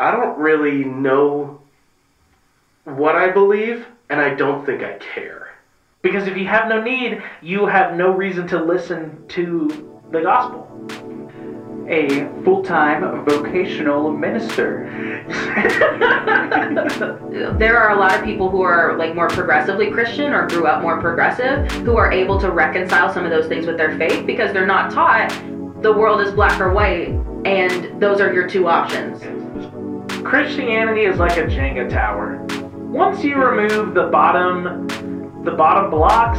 I don't really know what I believe, and I don't think I care. Because if you have no need, you have no reason to listen to the gospel. A full time vocational minister. there are a lot of people who are like more progressively Christian or grew up more progressive who are able to reconcile some of those things with their faith because they're not taught the world is black or white and those are your two options. Christianity is like a Jenga tower. Once you remove the bottom the bottom blocks,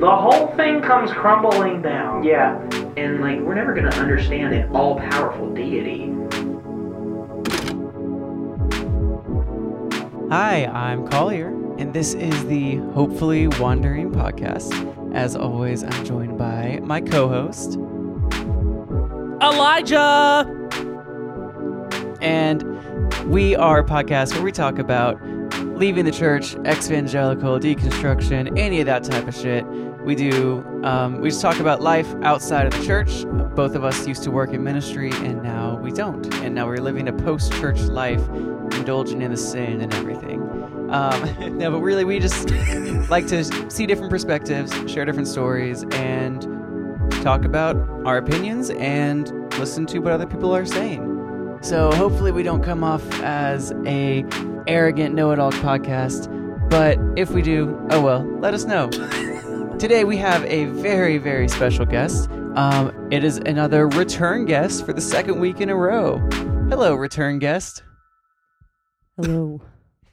the whole thing comes crumbling down. Yeah. And like we're never gonna understand an all powerful deity. Hi, I'm Collier, and this is the Hopefully Wandering podcast. As always, I'm joined by my co host, Elijah! And we are a podcast where we talk about leaving the church, evangelical, deconstruction, any of that type of shit. We do, um, we just talk about life outside of the church. Both of us used to work in ministry, and now we don't. And now we're living a post church life, indulging in the sin and everything. Um, no, but really, we just like to see different perspectives, share different stories, and talk about our opinions and listen to what other people are saying. So hopefully we don't come off as a arrogant know-it-all podcast, but if we do, oh well, let us know. Today we have a very very special guest. Um, it is another return guest for the second week in a row. Hello, return guest. Hello.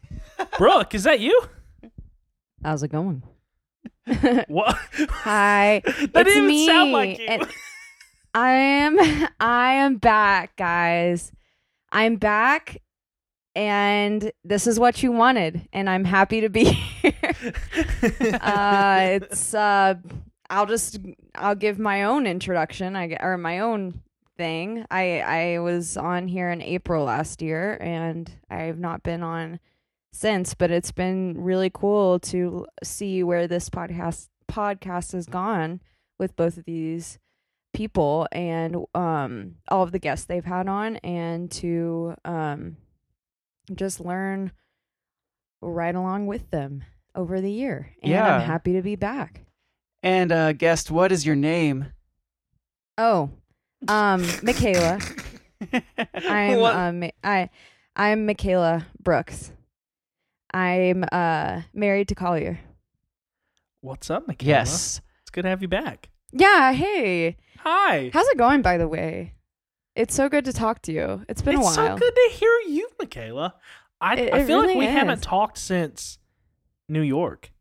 Brooke, is that you? How's it going? What? Hi. that it's didn't even me. sound like you. and I am I am back, guys. I'm back and this is what you wanted and I'm happy to be here. uh it's uh I'll just I'll give my own introduction, I or my own thing. I I was on here in April last year and I've not been on since, but it's been really cool to see where this podcast podcast has gone with both of these people and um all of the guests they've had on and to um just learn right along with them over the year. And Yeah. I'm happy to be back. And uh, guest, what is your name? Oh, um Michaela. I'm What? um I I'm Michaela Brooks. I'm uh married to Collier. What's up, Michaela? Yes. It's good to have you back. Yeah, hey. Hi. How's it going by the way? It's so good to talk to you. It's been it's a while. so good to hear you, Michaela. I, It- I feel really like we is. haven't talked since New York.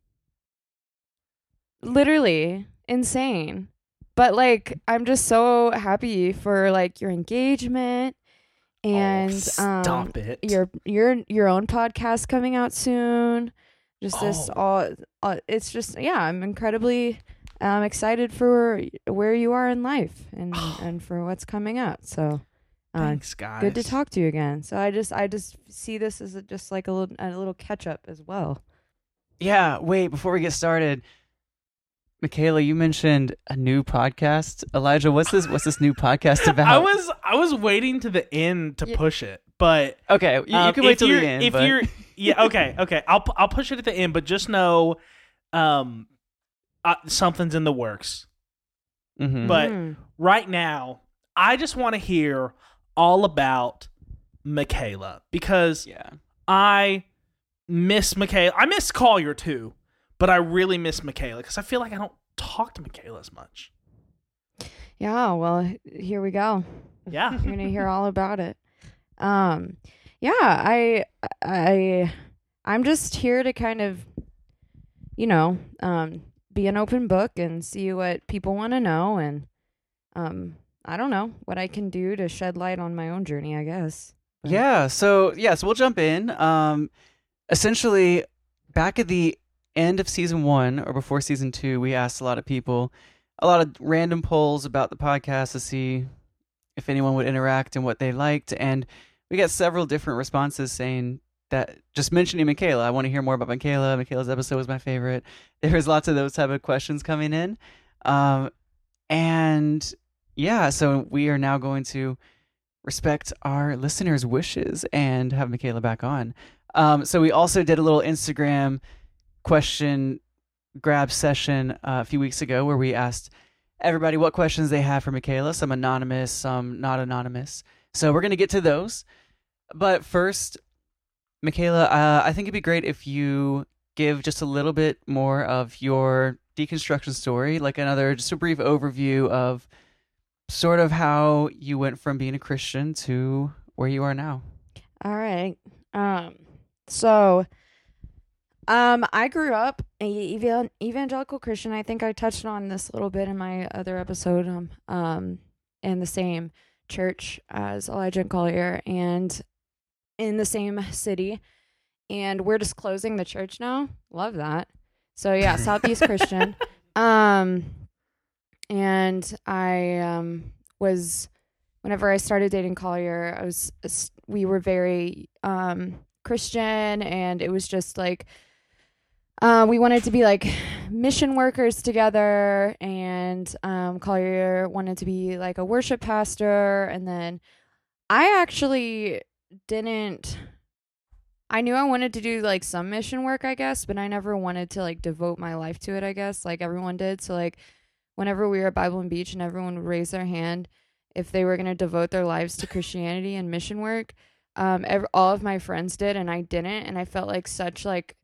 Literally insane. But like I'm just so happy for like your engagement and oh, um stop it. your your your own podcast coming out soon. Just this Oh. all, all it's just yeah, I'm incredibly um excited for where you are in life and and for what's coming up. So uh, Thanks, guys. good to talk to you again. So I just I just see this as a, just like a little a little catch up as well. Yeah, wait, before we get started, Michaela, you mentioned a new podcast. Elijah, what's this what's this new podcast about? I was I was waiting to the end to Yeah. push it, but Okay, you, you um, can wait if till the end. If but- you're yeah, okay, okay, I'll I'll push it at the end, but just know, um, uh, something's in the works. Mhm. But Mm. right now, I just want to hear all about Michaela because yeah. I miss Michaela. I miss Collier too, but I really miss Michaela because I feel like I don't talk to Michaela as much. Yeah, well, here we go. Yeah. You're gonna hear all about it. Um, yeah, I, I, I'm just here to kind of, you know, um, be an open book and see what people want to know, and, um, I don't know what I can do to shed light on my own journey. I guess. But- Yeah, so yeah, so we'll jump in. Um essentially back at the end of season 1 or before season 2, we asked a lot of people a lot of random polls about the podcast to see if anyone would interact and what they liked and we got several different responses saying that just mentioning Michaela, I want to hear more about Michaela. Michaela's episode was my favorite. There was lots of those type of questions coming in. Um and yeah, so we are now going to respect our listeners' wishes and have Michaela back on. Um, so we also did a little Instagram question grab session uh, a few weeks ago where we asked everybody what questions they have for Michaela, some anonymous, some not anonymous. So we're going to get to those. But first, Michaela, uh, I think it'd be great if you give just a little bit more of your deconstruction story, like another, just a brief overview of sort of how you went from being a Christian to where you are now. All right. Um. So, um, I grew up a evangelical Christian. I think I touched on this a little bit in my other episode. Um. Um. In the same church as Elijah and Collier, and in the same city. And we're just closing the church now. Love that. So yeah, Southeast Christian. Um. And I um was whenever I started dating Collier, I was we were very um Christian and it was just like uh, we wanted to be like mission workers together and um Collier wanted to be like a worship pastor and then I actually didn't I knew I wanted to do like some mission work, I guess, but I never wanted to like devote my life to it, I guess, like everyone did. So like whenever we were at Bible and Beach and everyone would raise their hand if they were going to devote their lives to Christianity and mission work, um, ev- all of my friends did and I didn't, and I felt like such like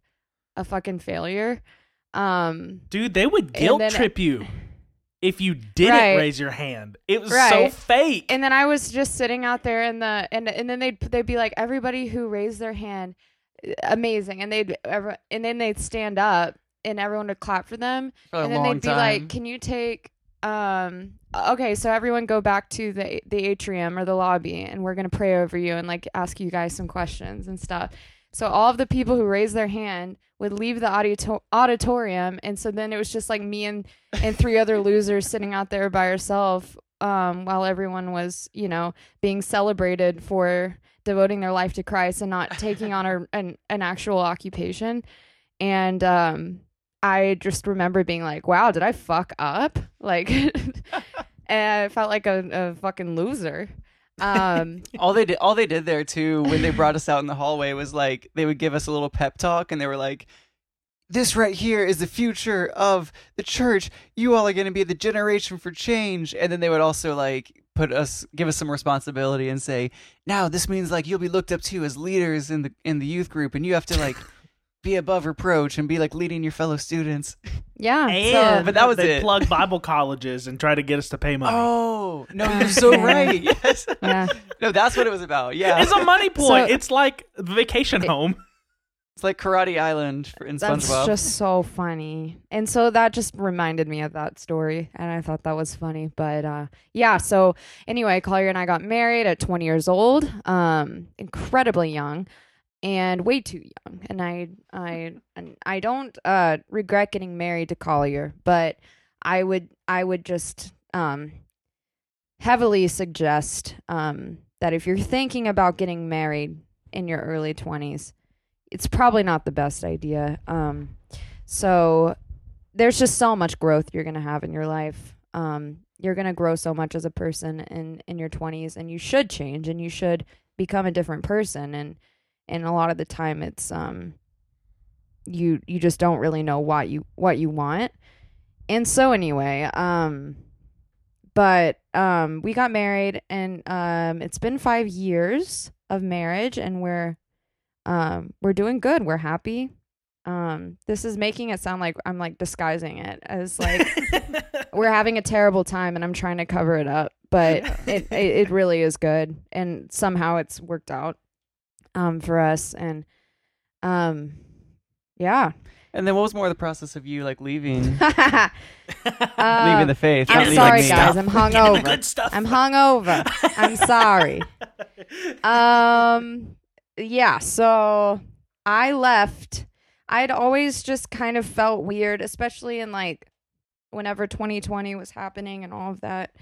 a fucking failure. Um, Dude, they would guilt then- trip you if you didn't Right. raise your hand. It was so fake. and then I was just sitting out there in the and and then they'd they'd be like everybody who raised their hand, amazing, and they'd ever and then they'd stand up and everyone would clap for them, For and then they'd be time. like, "Can you take um okay, so everyone go back to the the atrium or the lobby, and we're gonna pray over you and like ask you guys some questions and stuff." So all of the people who raised their hand would leave the audito- auditorium, and so then it was just like me and and three other losers sitting out there by ourselves um, while everyone was, you know, being celebrated for devoting their life to Christ and not taking on a, an an actual occupation. And um, I just remember being like, "Wow, did I fuck up?" Like, and I felt like a, a fucking loser. Um, all they did all they did there too when they brought us out in the hallway was like they would give us a little pep talk and they were like this right here is the future of the church. You all are going to be the generation for change. And then they would also like put us give us some responsibility and say now this means like you'll be looked up to as leaders in the in the youth group and you have to like be above reproach and be like leading your fellow students yeah, and so But that was they it. plug Bible colleges and try to get us to pay money. oh no you're so right yes yeah. no that's what it was about yeah It's a money point. So- it's like vacation home. It's like Karate Island for- in That's SpongeBob. just so funny. And so that just reminded me of that story and I thought that was funny. But uh yeah, so anyway, Collier and I got married at 20 years old. Um incredibly young and way too young. And I I and I don't uh regret getting married to Collier, but I would I would just um heavily suggest um that if you're thinking about getting married in your early 20s, it's probably not the best idea. Um, so there's just so much growth you're gonna have in your life. Um, you're gonna grow so much as a person in in your 20s, and you should change, and you should become a different person. And and a lot of the time, it's um, you you just don't really know what you what you want. And so anyway, um, but um, we got married, and um, it's been five years of marriage, and we're um we're doing good. We're happy. Um this is making it sound like i'm like disguising it as like we're having a terrible time and i'm trying to cover it up but it, it it really is good. And somehow it's worked out um for us and um yeah. And then what was more the process of you like leaving? Uh, leaving the faith? i'm sorry me. guys. I'm Give me the hungover good stuff. i'm hungover. I'm sorry. Um yeah so i left. I'd always just kind of felt weird especially in like whenever 2020 was happening and all of that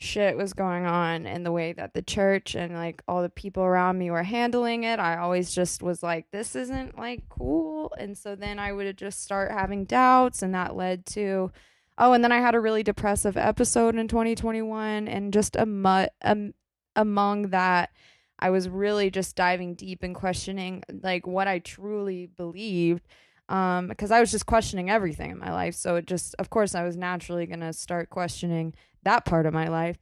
shit was going on and the way that the church and like all the people around me were handling it i always just was like this isn't like cool and so then i would just start having doubts and that led to oh and then i had a really depressive episode in 2021 and just a a, among that, I was really just diving deep and questioning like what I truly believed. Um, because I was just questioning everything in my life. So it just, of course, I was naturally gonna start questioning that part of my life.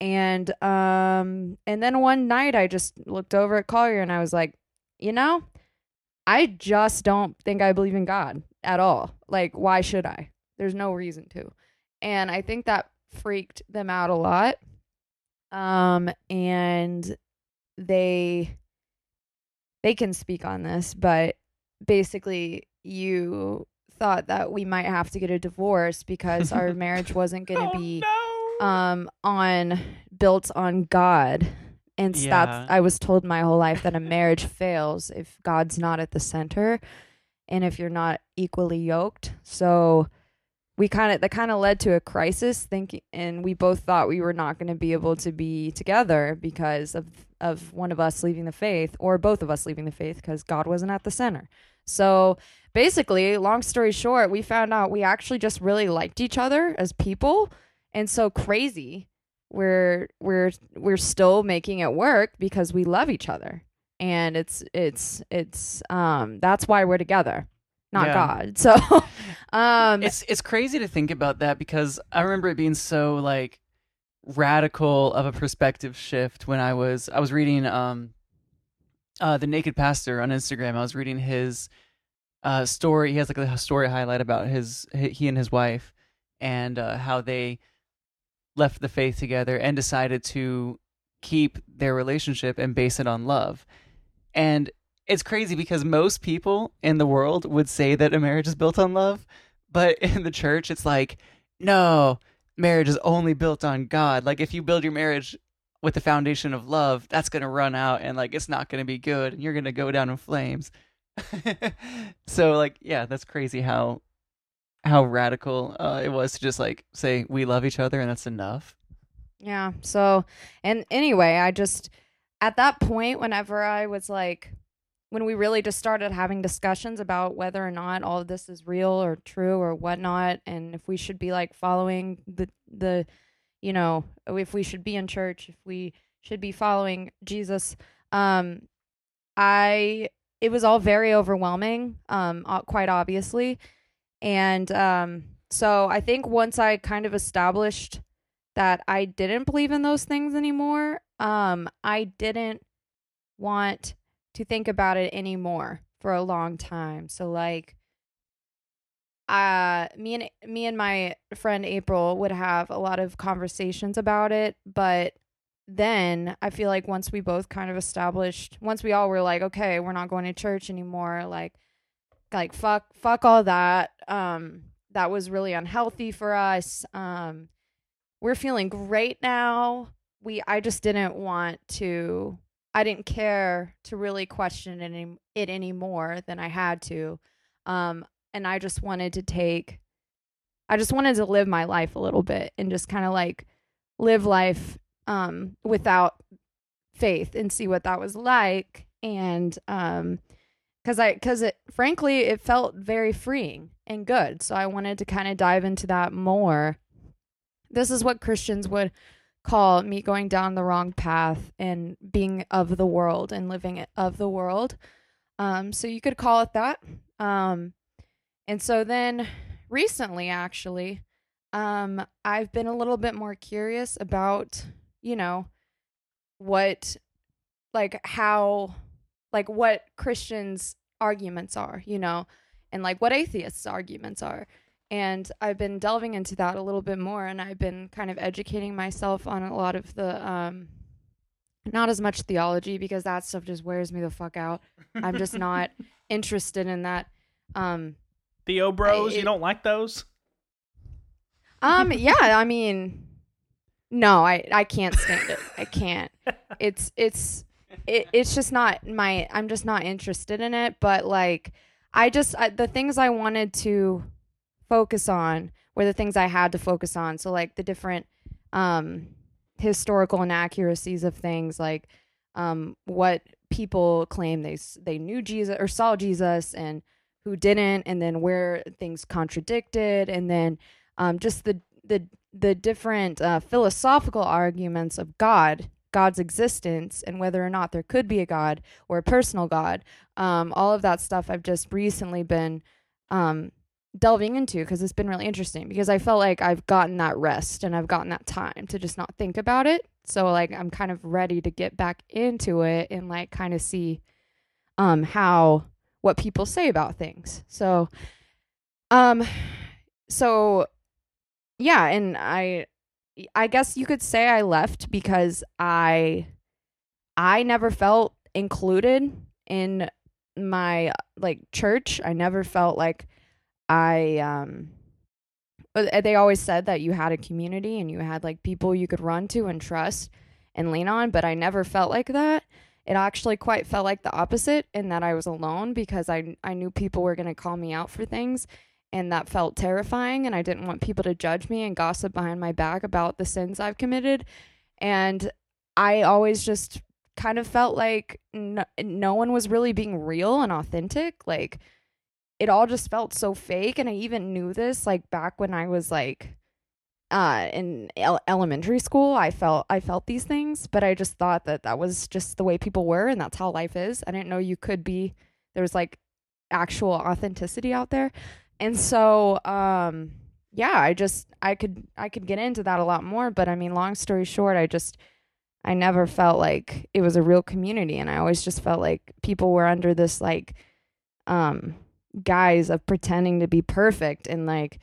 And um, and then one night I just looked over at Collier and I was like, you know, I just don't think I believe in God at all. Like, why should I? There's no reason to. And I think that freaked them out a lot. Um, and they they can speak on this, but basically you thought that we might have to get a divorce because our marriage wasn't going to Oh, be no. Um on built on God. And Yeah. that's I was told my whole life that a marriage fails if God's not at the center and if you're not equally yoked. So we kind of that kind of led to a crisis thinking and we both thought we were not going to be able to be together because of of one of us leaving the faith or both of us leaving the faith because God wasn't at the center. So basically, long story short, we found out we actually just really liked each other as people and so crazy we're we're we're still making it work because we love each other and it's it's it's um that's why we're together not Yeah. god so um it's it's crazy to think about that because I remember it being so like radical of a perspective shift when I was I was reading um uh the Naked Pastor on Instagram. I was reading his uh story. He has like a story highlight about his he and his wife and uh, how they left the faith together and decided to keep their relationship and base it on love. And it's crazy because most people in the world would say that a marriage is built on love, but in the church it's like, no, marriage is only built on God. Like if you build your marriage with the foundation of love, that's going to run out and like it's not going to be good and you're going to go down in flames. so like yeah, that's crazy how how radical uh, it was to just like say we love each other and that's enough. Yeah. So, and anyway, I just, at that point, whenever I was like, when we really just started having discussions about whether or not all of this is real or true or whatnot, and if we should be like following the, the, you know, if we should be in church, if we should be following Jesus, um, I, it was all very overwhelming, um, quite obviously. And, um, so I think once I kind of established that I didn't believe in those things anymore. Um, I didn't want to think about it anymore for a long time. So like uh me and me and my friend April would have a lot of conversations about it, but then I feel like once we both kind of established once we all were like, okay, we're not going to church anymore, like like fuck fuck all that. Um that was really unhealthy for us. Um we're feeling great now. We I just didn't want to I didn't care to really question it, any, it than I had to. Um and I just wanted to take I just wanted to live my life a little bit and just kind of like live life um without faith and see what that was like and um cuz I cuz it frankly it felt very freeing and good. So I wanted to kind of dive into that more this is what Christians would call me going down the wrong path and being of the world and living of the world. Um, so you could call it that. Um, and so then recently, actually, um, I've been a little bit more curious about, you know, what, like, how, like, what Christians' arguments are, you know, and like what atheists' arguments are and I've been delving into that a little bit more, and I've been kind of educating myself on a lot of the, um, not as much theology because that stuff just wears me the fuck out. I'm just not interested in that. Um, Theo Bros, I- you don't like those? um, yeah, I mean, no, I I can't stand it. I can't. It's it's it, it's just not my. I'm just not interested in it. But like, I just I, the things I wanted to focus on were the things I had to focus on. So like the different um historical inaccuracies of things like um what people claim they they knew Jesus or saw Jesus and who didn't and then where things contradicted and then um just the the the different uh, philosophical arguments of God God's existence and whether or not there could be a God or a personal God. Um, all of that stuff I've just recently been um, delving into because it's been really interesting because I felt like I've gotten that rest and I've gotten that time to just not think about it. So like I'm kind of ready to get back into it and like kind of see um how what people say about things. So um so yeah, and I I guess you could say I left because I I never felt included in my like church. I never felt like I um they always said that you had a community and you had like people you could run to and trust and lean on, but I never felt like that. It actually quite felt like the opposite in that I was alone because I I knew people were going to call me out for things and that felt terrifying and I didn't want people to judge me and gossip behind my back about the sins I've committed. And I always just kind of felt like no, no one was really being real and authentic. Like it all just felt so fake and I even knew this like back when I was like uh in el- elementary school I felt I felt these things but I just thought that that was just the way people were and that's how life is. I didn't know you could be there was like actual authenticity out there. And so um yeah, I just I could I could get into that a lot more, but I mean long story short, I just I never felt like it was a real community and I always just felt like people were under this like um guise of pretending to be perfect and like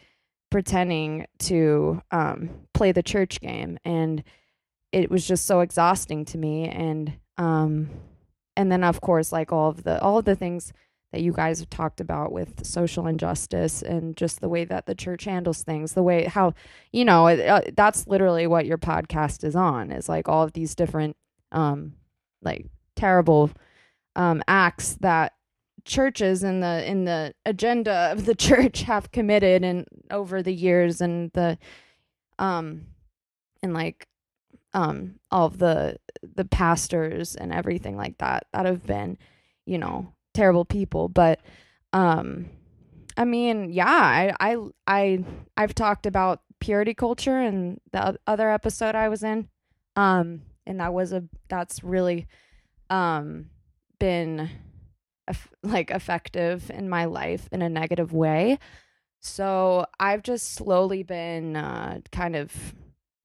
pretending to um play the church game and it was just so exhausting to me and um and then of course like all of the all of the things that you guys have talked about with social injustice and just the way that the church handles things the way how you know uh, that's literally what your podcast is on is like all of these different um like terrible um acts that churches in the in the agenda of the church have committed and over the years and the um and like um all of the the pastors and everything like that that have been you know terrible people but um i mean yeah i i i i've talked about purity culture in the other episode i was in um and that was a that's really um been like effective in my life in a negative way. So i've just slowly been uh kind of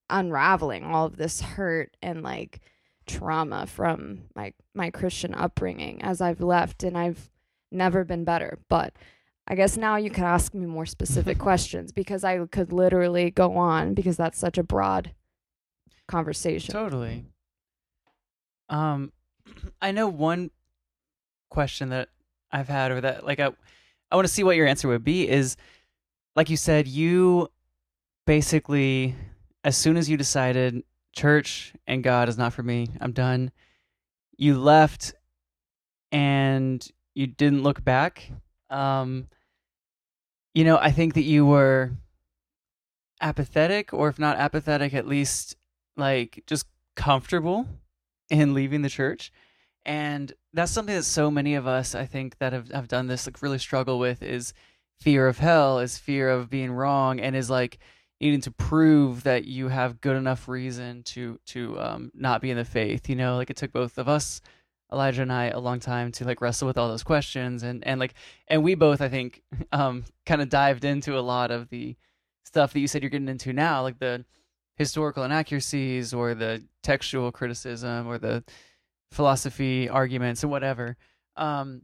unraveling all of this hurt and like trauma from my my Christian upbringing as I've left and I've never been better. But I guess now you could ask me more specific questions because I could literally go on because that's such a broad conversation. Totally. Um, I know one question that I've had, or that like I, I want to see what your answer would be. Is like you said, you basically, as soon as you decided church and God is not for me, I'm done. You left, and you didn't look back. Um, you know, I think that you were apathetic, or if not apathetic, at least like just comfortable in leaving the church. And that's something that so many of us, I think, that have, have done this, like really struggle with is fear of hell, is fear of being wrong, and is like needing to prove that you have good enough reason to to um, not be in the faith. You know, like it took both of us, Elijah and I, a long time to like wrestle with all those questions, and and like and we both, I think, um, kind of dived into a lot of the stuff that you said you're getting into now, like the historical inaccuracies or the textual criticism or the philosophy arguments and whatever. Um,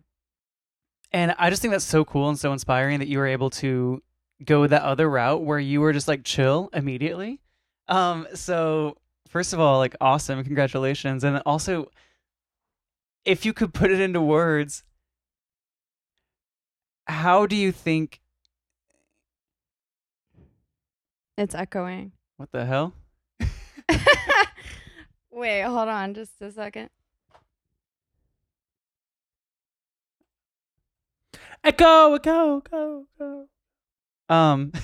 and I just think that's so cool and so inspiring that you were able to go that other route where you were just like chill immediately. Um, so first of all, like awesome, congratulations, and also if you could put it into words, how do you think? It's echoing. What the hell? Wait, hold on just a second. Echo, echo, go, go. Um.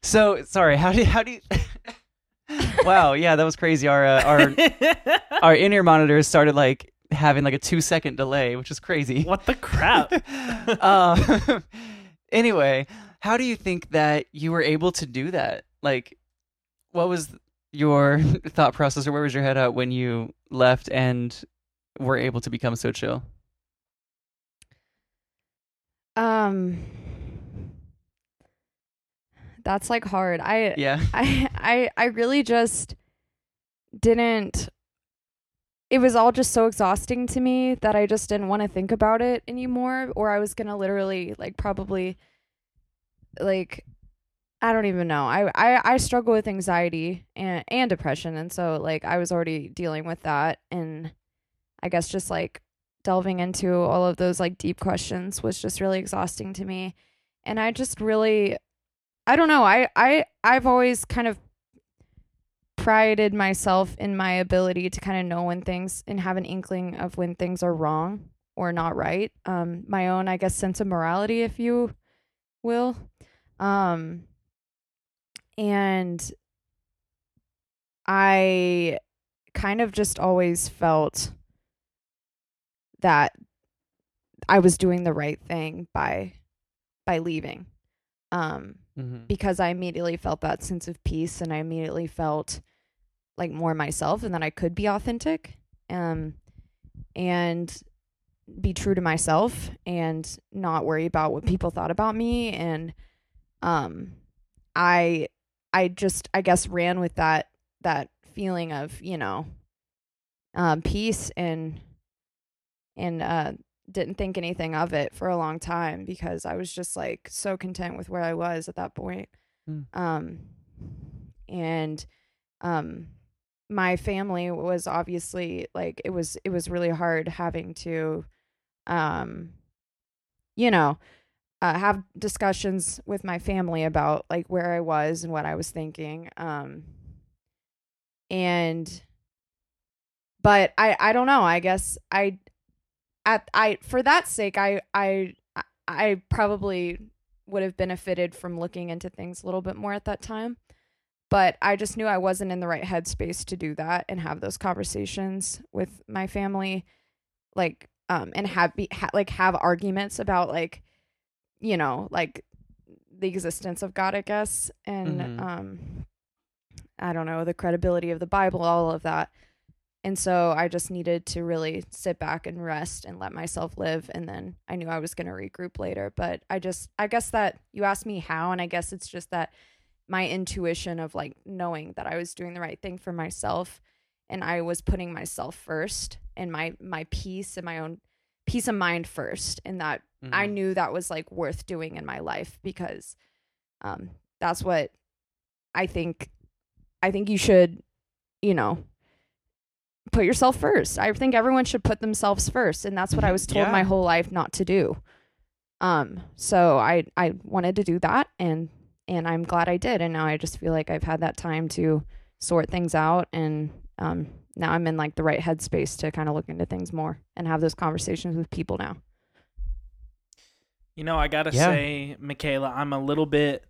So sorry. How do how do you? wow. Yeah, that was crazy. Our uh, our our in-ear monitors started like having like a two second delay, which is crazy. what the crap? um, anyway, how do you think that you were able to do that? Like, what was your thought process, or where was your head at when you left and were able to become so chill? Um, that's like hard. I Yeah. I I I really just didn't it was all just so exhausting to me that I just didn't want to think about it anymore or I was going to literally like probably like I don't even know. I, I I struggle with anxiety and and depression and so like I was already dealing with that and I guess just like delving into all of those like deep questions was just really exhausting to me. And I just really I don't know. I I I've always kind of prided myself in my ability to kind of know when things and have an inkling of when things are wrong or not right. Um my own I guess sense of morality if you will. Um and I kind of just always felt that I was doing the right thing by by leaving. Um Mm-hmm. because I immediately felt that sense of peace and I immediately felt like more myself and that I could be authentic um and be true to myself and not worry about what people thought about me and um I I just I guess ran with that that feeling of, you know, um peace and and uh didn't think anything of it for a long time because I was just like so content with where I was at that point. Mm. Um and um my family was obviously like it was it was really hard having to um you know uh, have discussions with my family about like where I was and what I was thinking um and but I I don't know I guess I at I for that sake I I I probably would have benefited from looking into things a little bit more at that time. But I just knew I wasn't in the right headspace to do that and have those conversations with my family like um and have be ha- like have arguments about like you know like the existence of God I guess. And Mhm. um I don't know the credibility of the Bible all of that and so I just needed to really sit back and rest and let myself live. And then I knew I was going to regroup later. But I just, I guess that you asked me how. And I guess it's just that my intuition of like knowing that I was doing the right thing for myself and I was putting myself first and my, my peace and my own peace of mind first. And that I Mhm. knew that was like worth doing in my life because um, that's what I think, I think you should, you know, put yourself first. I think everyone should put themselves first, and that's what I Mhm. was told Yeah. my whole life not to do. Um, so I I wanted to do that, and and I'm glad I did, and now I just feel like I've had that time to sort things out, and um, now I'm in like the right headspace to kind of look into things more and have those conversations with people now. You know, I gotta Yeah. say, Michaela, I'm a little bit,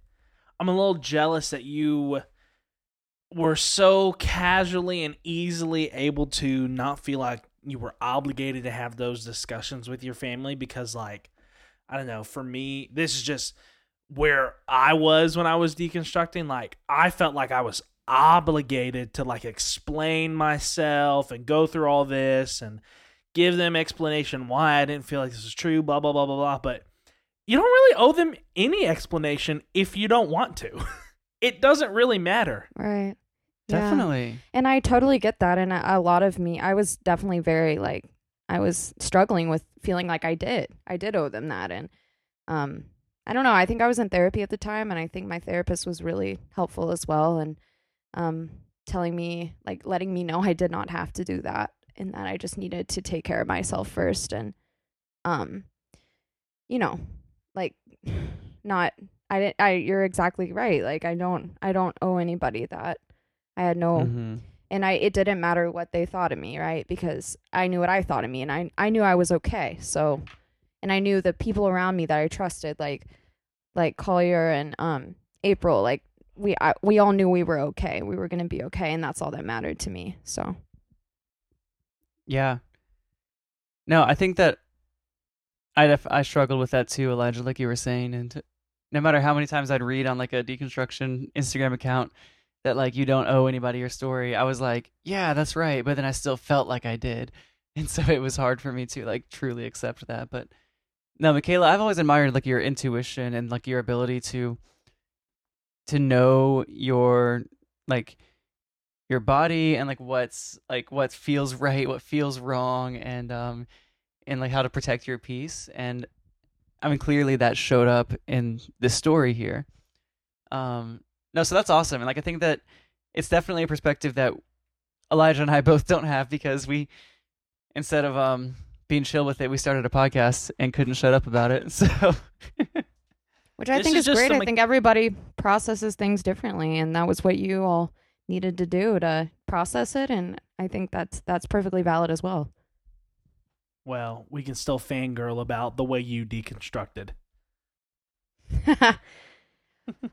I'm a little jealous that you were so casually and easily able to not feel like you were obligated to have those discussions with your family because, like, I don't know, for me, this is just where I was when I was deconstructing. Like, I felt like I was obligated to like explain myself and go through all this and give them explanation why I didn't feel like this was true, blah blah blah blah blah. But you don't really owe them any explanation if you don't want to. it doesn't really matter. Right. Yeah. Definitely. And I totally get that. And a, a lot of me, I was definitely very like, I was struggling with feeling like I did. I did owe them that. And um, I don't know. I think I was in therapy at the time, and I think my therapist was really helpful as well. And um, telling me, like, letting me know I did not have to do that, and that I just needed to take care of myself first. And um, you know, like, not. I didn't. I. You're exactly right. Like, I don't. I don't owe anybody that. I had no Mhm. and I it didn't matter what they thought of me, right? Because I knew what I thought of me and I I knew I was okay. So and I knew the people around me that I trusted like like Collier and um April like we I, we all knew we were okay. We were going to be okay and that's all that mattered to me. So Yeah. No, I think that I def- I struggled with that too, Elijah, like you were saying, and no matter how many times I'd read on like a deconstruction Instagram account, that like you don't owe anybody your story. I was like, yeah, that's right, but then I still felt like I did, and so it was hard for me to like truly accept that. But no, Michaela, I've always admired like your intuition and like your ability to to know your like your body and like what's like what feels right, what feels wrong, and um and like how to protect your peace. And I mean, clearly that showed up in this story here. Um, no, so that's awesome, and like I think that it's definitely a perspective that Elijah and I both don't have because we instead of um being chill with it, we started a podcast and couldn't shut up about it. So Which I This think is is great. some, I think everybody processes things differently, and that was what you all needed to do to process it. And I think that's that's perfectly valid as well. Well, we can still fangirl about the way you deconstructed.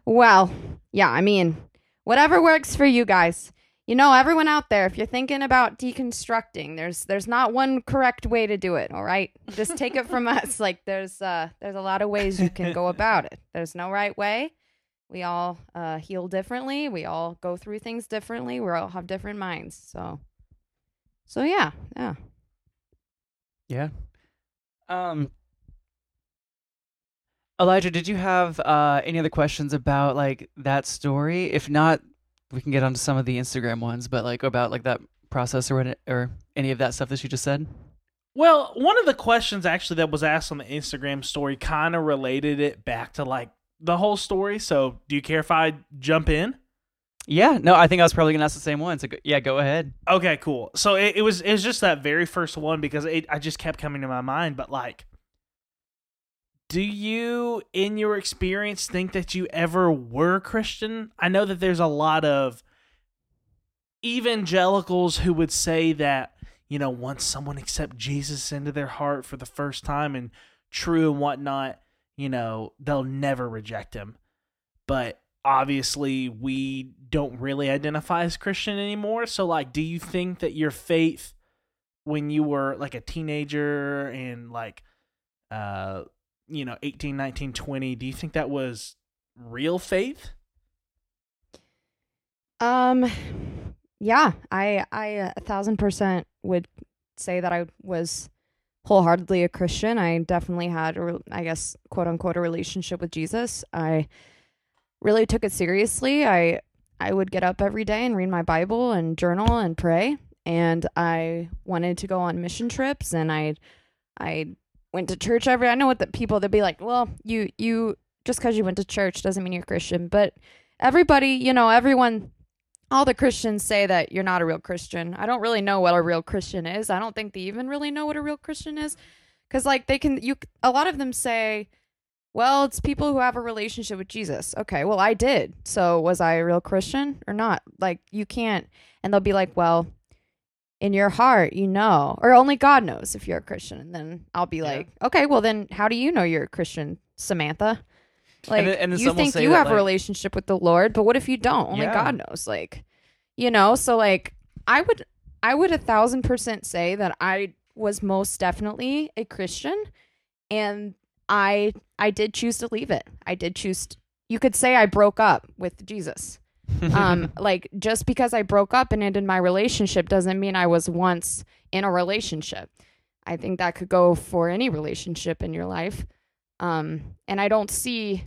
well, yeah, I mean, whatever works for you guys. You know, everyone out there, if you're thinking about deconstructing, there's there's not one correct way to do it, all right? Just take it from us. Like there's uh there's a lot of ways you can go about it. There's no right way. We all uh heal differently. We all go through things differently. We all have different minds. So So yeah, yeah. Yeah. Um Elijah, did you have uh any other questions about like that story? If not, we can get onto some of the Instagram ones, but like about like that process or what or any of that stuff that you just said. Well, one of the questions actually that was asked on the Instagram story kind of related it back to like the whole story. So, do you care if I jump in? Yeah, no, I think I was probably gonna ask the same one. So yeah, go ahead. Okay, cool. So it, it was it was just that very first one because it I just kept coming to my mind. But like, do you, in your experience, think that you ever were Christian? I know that there's a lot of evangelicals who would say that you know once someone accepts Jesus into their heart for the first time and true and whatnot, you know they'll never reject him. But obviously we don't really identify as Christian anymore. So like do you think that your faith when you were like a teenager and like uh you know 18, 19, 20, do you think that was real faith? Um, yeah, I I uh, a thousand percent would say that I was wholeheartedly a Christian. I definitely had, a, I guess, quote unquote, a relationship with Jesus. I really took it seriously. I I would get up every day and read my Bible and journal and pray. And I wanted to go on mission trips, and I I went to church every. I know what the people they'd be like. Well, you you just because you went to church doesn't mean you're Christian, but everybody, you know, everyone all the Christians say that you're not a real Christian. I don't really know what a real Christian is. I don't think they even really know what a real Christian is cuz like they can you a lot of them say, well, it's people who have a relationship with Jesus. Okay, well, I did. So was I a real Christian or not? Like you can't and they'll be like, well, in your heart, you know, or only God knows if you're a Christian. And then I'll be Yeah. like, okay, well then how do you know you're a Christian, Samantha? Like and then you think you that, have a relationship with the Lord, but what if you don't? Only Yeah. God knows. Like, you know, so like I would I would a thousand percent say that I was most definitely a Christian and I I did choose to leave it. I did choose t- you could say I broke up with Jesus. Um like just because I broke up and ended my relationship doesn't mean I was once in a relationship. I think that could go for any relationship in your life. Um and I don't see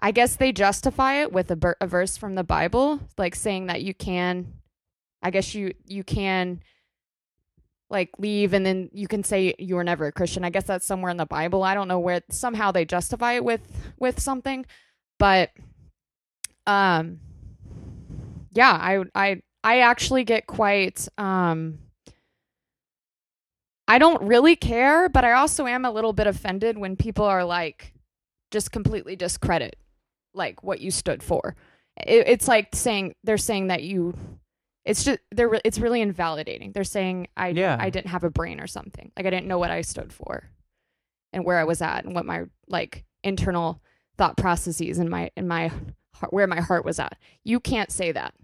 I guess they justify it with a, ber- a verse from the Bible, like saying that you can, I guess you you can, like leave and then you can say you were never a Christian. I guess that's somewhere in the Bible. I don't know where somehow they justify it with with something, but um, yeah, I I I actually get quite um. I don't really care, but I also am a little bit offended when people are like, just completely discredit like what you stood for. It, it's like saying they're saying that you. It's just they're re- it's really invalidating. They're saying I Yeah. I didn't have a brain or something. Like I didn't know what I stood for, and where I was at, and what my like internal thought processes and my in my heart, where my heart was at. You can't say that.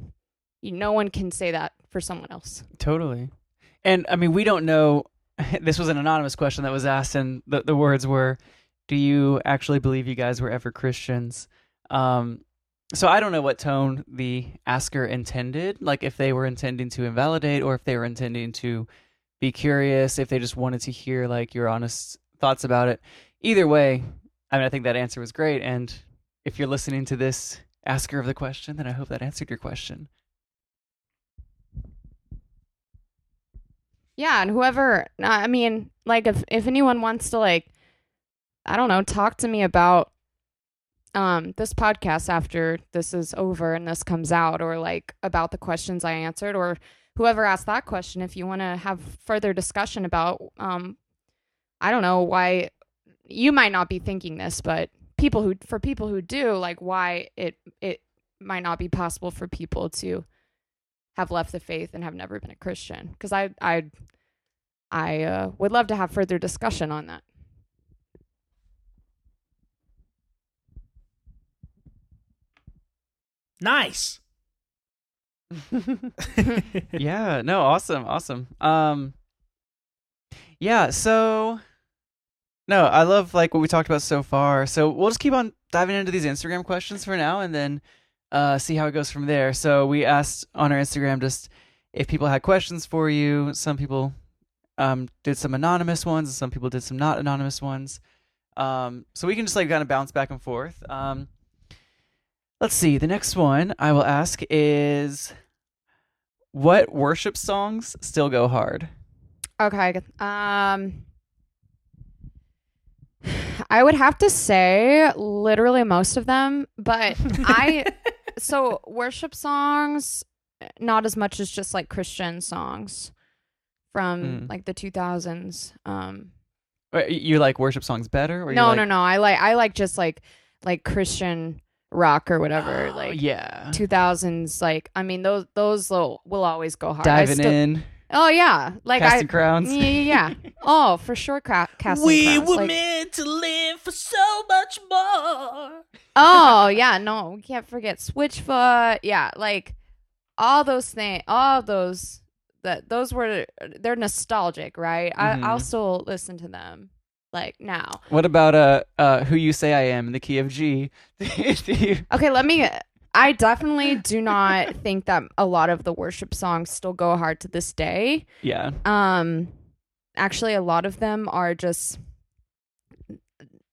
You, no one can say that for someone else. Totally. And I mean, we don't know. This was an anonymous question that was asked, and the, the words were, Do you actually believe you guys were ever Christians? Um, so I don't know what tone the asker intended, like if they were intending to invalidate or if they were intending to be curious, if they just wanted to hear like your honest thoughts about it. Either way, I mean, I think that answer was great. And if you're listening to this asker of the question, then I hope that answered your question. Yeah, and whoever I mean, like if if anyone wants to like I don't know, talk to me about um this podcast after this is over and this comes out or like about the questions I answered or whoever asked that question if you want to have further discussion about um I don't know why you might not be thinking this, but people who for people who do, like why it it might not be possible for people to have left the faith and have never been a Christian because I I I uh, would love to have further discussion on that. Nice. yeah, no, awesome, awesome. Um Yeah, so no, I love like what we talked about so far. So we'll just keep on diving into these Instagram questions for now and then uh see how it goes from there. So we asked on our Instagram just if people had questions for you. Some people um did some anonymous ones, some people did some not anonymous ones. Um so we can just like kind of bounce back and forth. Um Let's see. The next one I will ask is what worship songs still go hard? Okay. Um I would have to say literally most of them, but I so worship songs not as much as just like Christian songs from Mm. like the 2000s. Um You like worship songs better? Or you no, like, no, no. I like I like just like like Christian rock or whatever. Oh, like yeah, 2000s like I mean those those will, will always go hard. Diving still- in, Oh yeah. Like casting I crowns. Yeah, yeah. Oh, for sure ca- casting we crowns. were like, meant to live for so much more. Oh yeah, no, we can't forget Switchfoot. Yeah, like all those things, all those that those were they're nostalgic, right? I, I'll Mhm. still listen to them like now. What about uh, uh, who you say I am in the key of G? Okay, let me. I definitely do not think that a lot of the worship songs still go hard to this day. yeah, Um, actually, a lot of them are just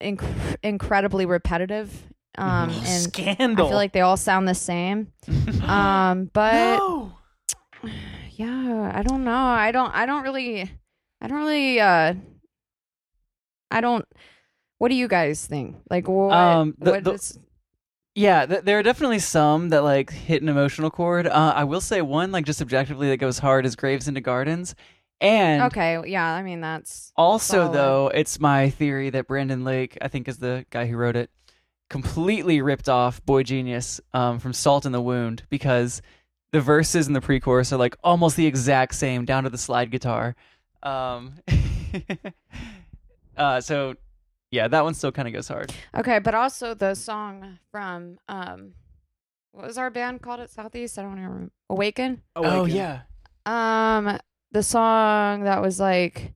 inc- incredibly repetitive. Um, Mhm. and Scandal. I feel like they all sound the same. Um, but no. yeah, I don't know. I don't. I don't really. I don't really. Uh, I don't. What do you guys think? Like what? Um, the- what the- is- yeah. Th- there are definitely some that like hit an emotional chord. Uh, I will say one like just objectively that goes hard is Graves into Gardens, and okay. Yeah. I mean that's. Also, Solid. though, it's my theory that Brandon Lake, I think is the guy who wrote it, completely ripped off boygenius um, from Salt in the Wound because the verses and the pre-chorus are like almost the exact same down to the slide guitar. Um, uh, so, yeah, that one still kind of goes hard. Okay, but also the song from um, what was our band called at Southeast? I don't even remember. Awaken. Oh, yeah. Um, the song that was like,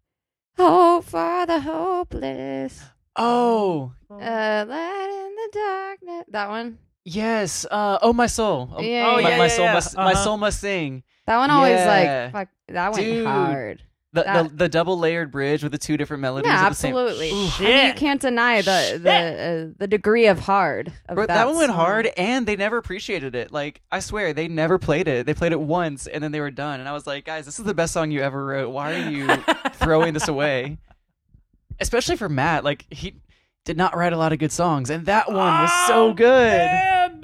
"Hope for the hopeless, Oh, uh, light in the darkness." That one. yes. Uh, oh, my soul. Oh, Yeah, my, yeah, my yeah, soul yeah. must. My Uh-huh. soul must sing. That one always Yeah. like fuck. That went Dude. hard. The, That- the the double layered bridge with the two different melodies. Yeah, at the same- absolutely. I mean, you can't deny the the uh, the degree of hard. Of Bro, that, that, one went song. hard, and they never appreciated it. Like, I swear, they never played it. They played it once, and then they were done. And I was like, guys, this is the best song you ever wrote. Why are you throwing this away? Especially for Matt. Like, he did not write a lot of good songs, and that one was so Oh, good. man,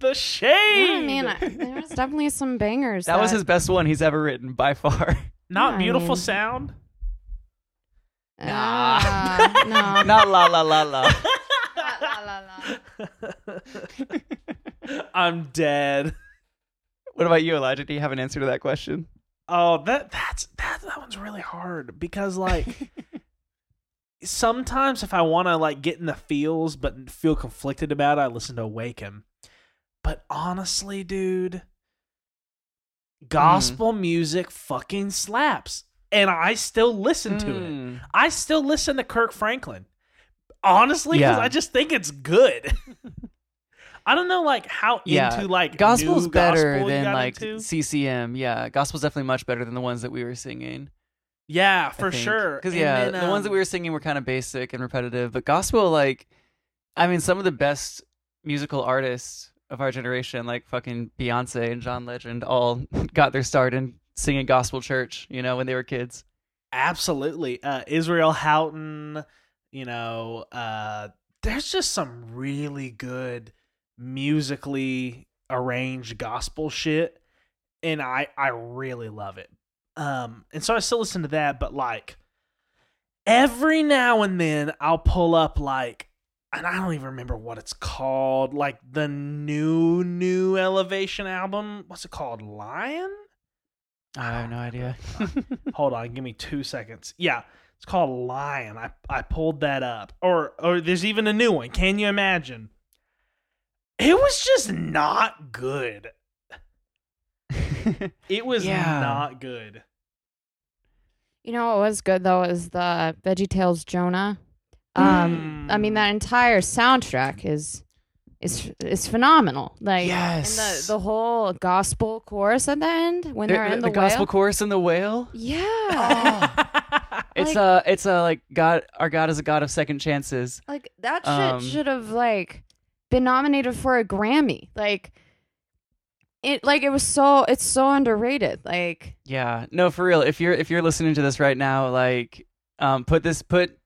the shade. Yeah, I mean, I, there was definitely some bangers. That was his best one he's ever written by far. Not I beautiful mean- sound. Uh, no. not la la la la. La, la, la. I'm dead. What about you, Elijah? Do you have an answer to that question? Oh, that that's that that one's really hard because like sometimes if I want to like get in the feels but feel conflicted about it, I listen to Awaken. But honestly, dude, gospel music fucking slaps, and I still listen to it. Mm. I still listen to Kirk Franklin. Honestly, because Yeah. I just think it's good. I don't know, like how Yeah, into like Gospel's better gospel than like into. CCM. Yeah, gospel's definitely much better than the ones that we were singing. Yeah, for sure. Because yeah, then, the ones that um, we were singing were kind of basic and repetitive, but gospel, like, I mean, some of the best musical artists of our generation, like fucking Beyonce and John Legend, all got their start in singing gospel church. You know, when they were kids. Absolutely. Uh, Israel Houghton, you know, uh, there's just some really good musically arranged gospel shit. And I, I really love it. Um, and so I still listen to that, but like every now and then I'll pull up like, and I don't even remember what it's called, like the new, new Elevation album. What's it called? Lion? I have oh, no idea. Hold on, give me two seconds. Yeah, it's called Lion. I I pulled that up. Or or there's even a new one. Can you imagine? It was just not good. It was Yeah. not good. You know what was good though is the Veggie Tales Jonah. Um, I mean Mm. that entire soundtrack is is is phenomenal. Like Yes. and the the whole gospel chorus at the end when they're the, in the the, gospel whale. chorus in the whale. Yeah, It's Like- uh it's a like God our God is a God of second chances. like that shit Um, should have like been nominated for a Grammy. Like it like it was so it's so underrated. Like Yeah. No, for real. If you're if you're listening to this right now, like um put this put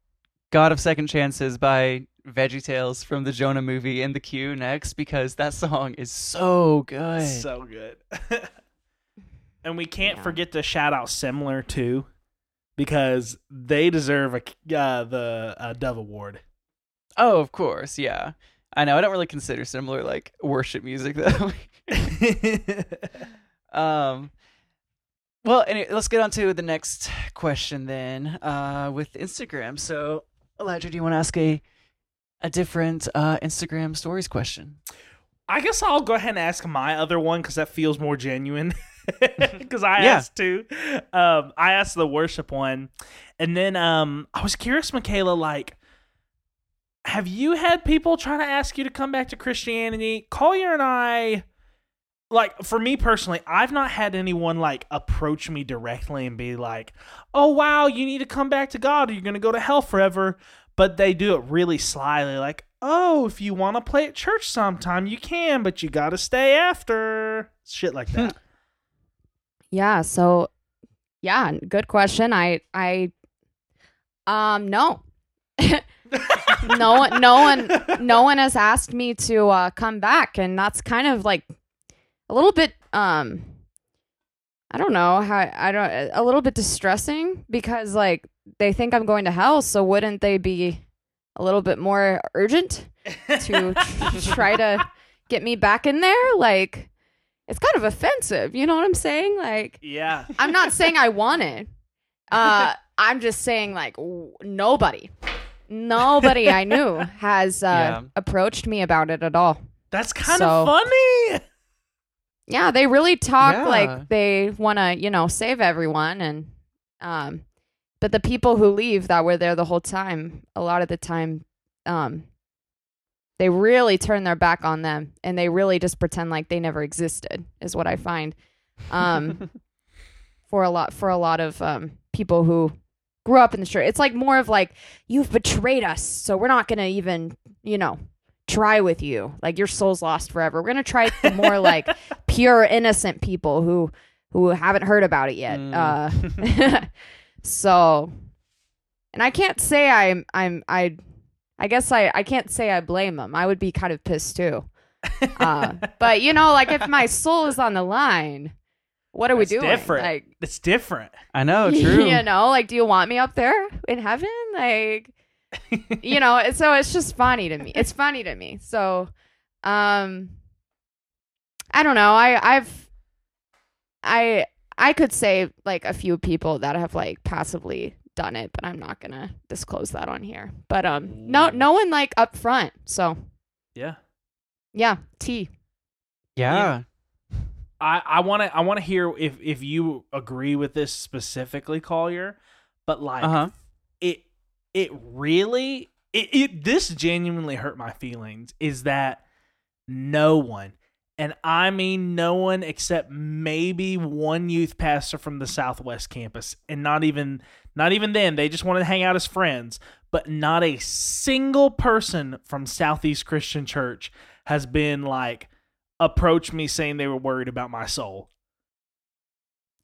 God of Second Chances by Veggie Tales from the Jonah movie in the queue next because that song is so good. so good. and we can't Yeah. forget to shout out Similar too, because they deserve a uh, the uh, Dove Award. oh, of course, yeah. I know. I don't really consider similar like worship music though. um well anyway let's get on to the next question then uh with instagram so elijah do you want to ask a a different uh instagram stories question I guess I'll go ahead and ask my other one because that feels more genuine. Because I Yeah. asked two. Um, I asked the worship one, and then um, I was curious, Michaela. Like, have you had people trying to ask you to come back to Christianity? Collier and I, like, for me personally, I've not had anyone like approach me directly and be like, "Oh wow, you need to come back to God, or you're gonna go to hell forever." But they do it really slyly, like, "Oh, if you want to play at church sometime, you can, but you gotta stay after." Shit like that. Yeah, so yeah, good question. I I um no. no one no one no one has asked me to uh come back and that's kind of like a little bit um I don't know how I don't a little bit distressing because like they think I'm going to hell, so wouldn't they be a little bit more urgent to try to get me back in there? Like it's kind of offensive, you know what I'm saying? Like yeah. I'm not saying I want it. Uh, I'm just saying like w- nobody, nobody I knew has uh, Yeah. approached me about it at all. That's kind So- of funny. Yeah, they really talk Yeah. like they want to, you know, save everyone, and um, but the people who leave that were there the whole time, a lot of the time, um, they really turn their back on them, and they really just pretend like they never existed. Is what I find. Um, for a lot for a lot of um people who grew up in the church. It's like more of like you've betrayed us, so we're not gonna even you know try with you. Like your soul's lost forever. We're gonna try the more like pure innocent people who who haven't heard about it yet. Mm. Uh, so, and I can't say I'm I'm I. I guess I, I can't say I blame them. I would be kind of pissed too. Uh, but you know, like if my soul is on the line, what are That's we doing? different. Like, It's different. I know, true. you know, like, do you want me up there in heaven? Like, you know, so it's just funny to me. It's funny to me. So, um, I don't know. I, I've, I, I could say like a few people that have like passively done it, but I'm not gonna disclose that on here. But um, no, no one like up front. So Yeah. yeah, T. yeah. I, I want to I want to hear if if you agree with this specifically, Collier, but like Uh-huh. it it really it, it this genuinely hurt my feelings is that No one. And I mean no one except maybe one youth pastor from the Southwest campus. And not even not even then. They just wanted to hang out as friends. But not a single person from Southeast Christian Church has been like approached me saying they were worried about my soul.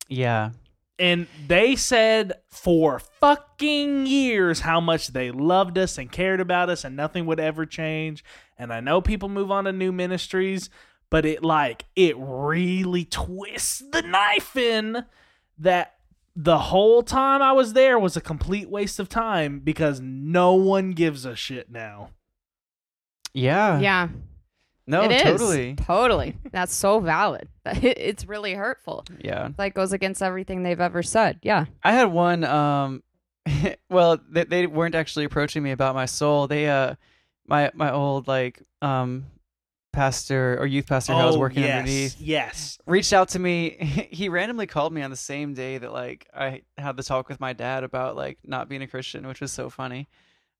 Yeah. And they said for fucking years how much they loved us and cared about us and nothing would ever change. And I know people move on to new ministries, but it like it really twists the knife in that the whole time I was there was a complete waste of time because no one gives a shit now. Yeah. Yeah. No, it is. totally. Totally. That's so valid. It's really hurtful. Yeah. Like goes against everything they've ever said. Yeah. I had one um well, they, they weren't actually approaching me about my soul. They uh my my old like um pastor or youth pastor who I was working Oh, yes, underneath Yes. reached out to me. He randomly called me on the same day that like I had the talk with my dad about like not being a Christian, which was so funny.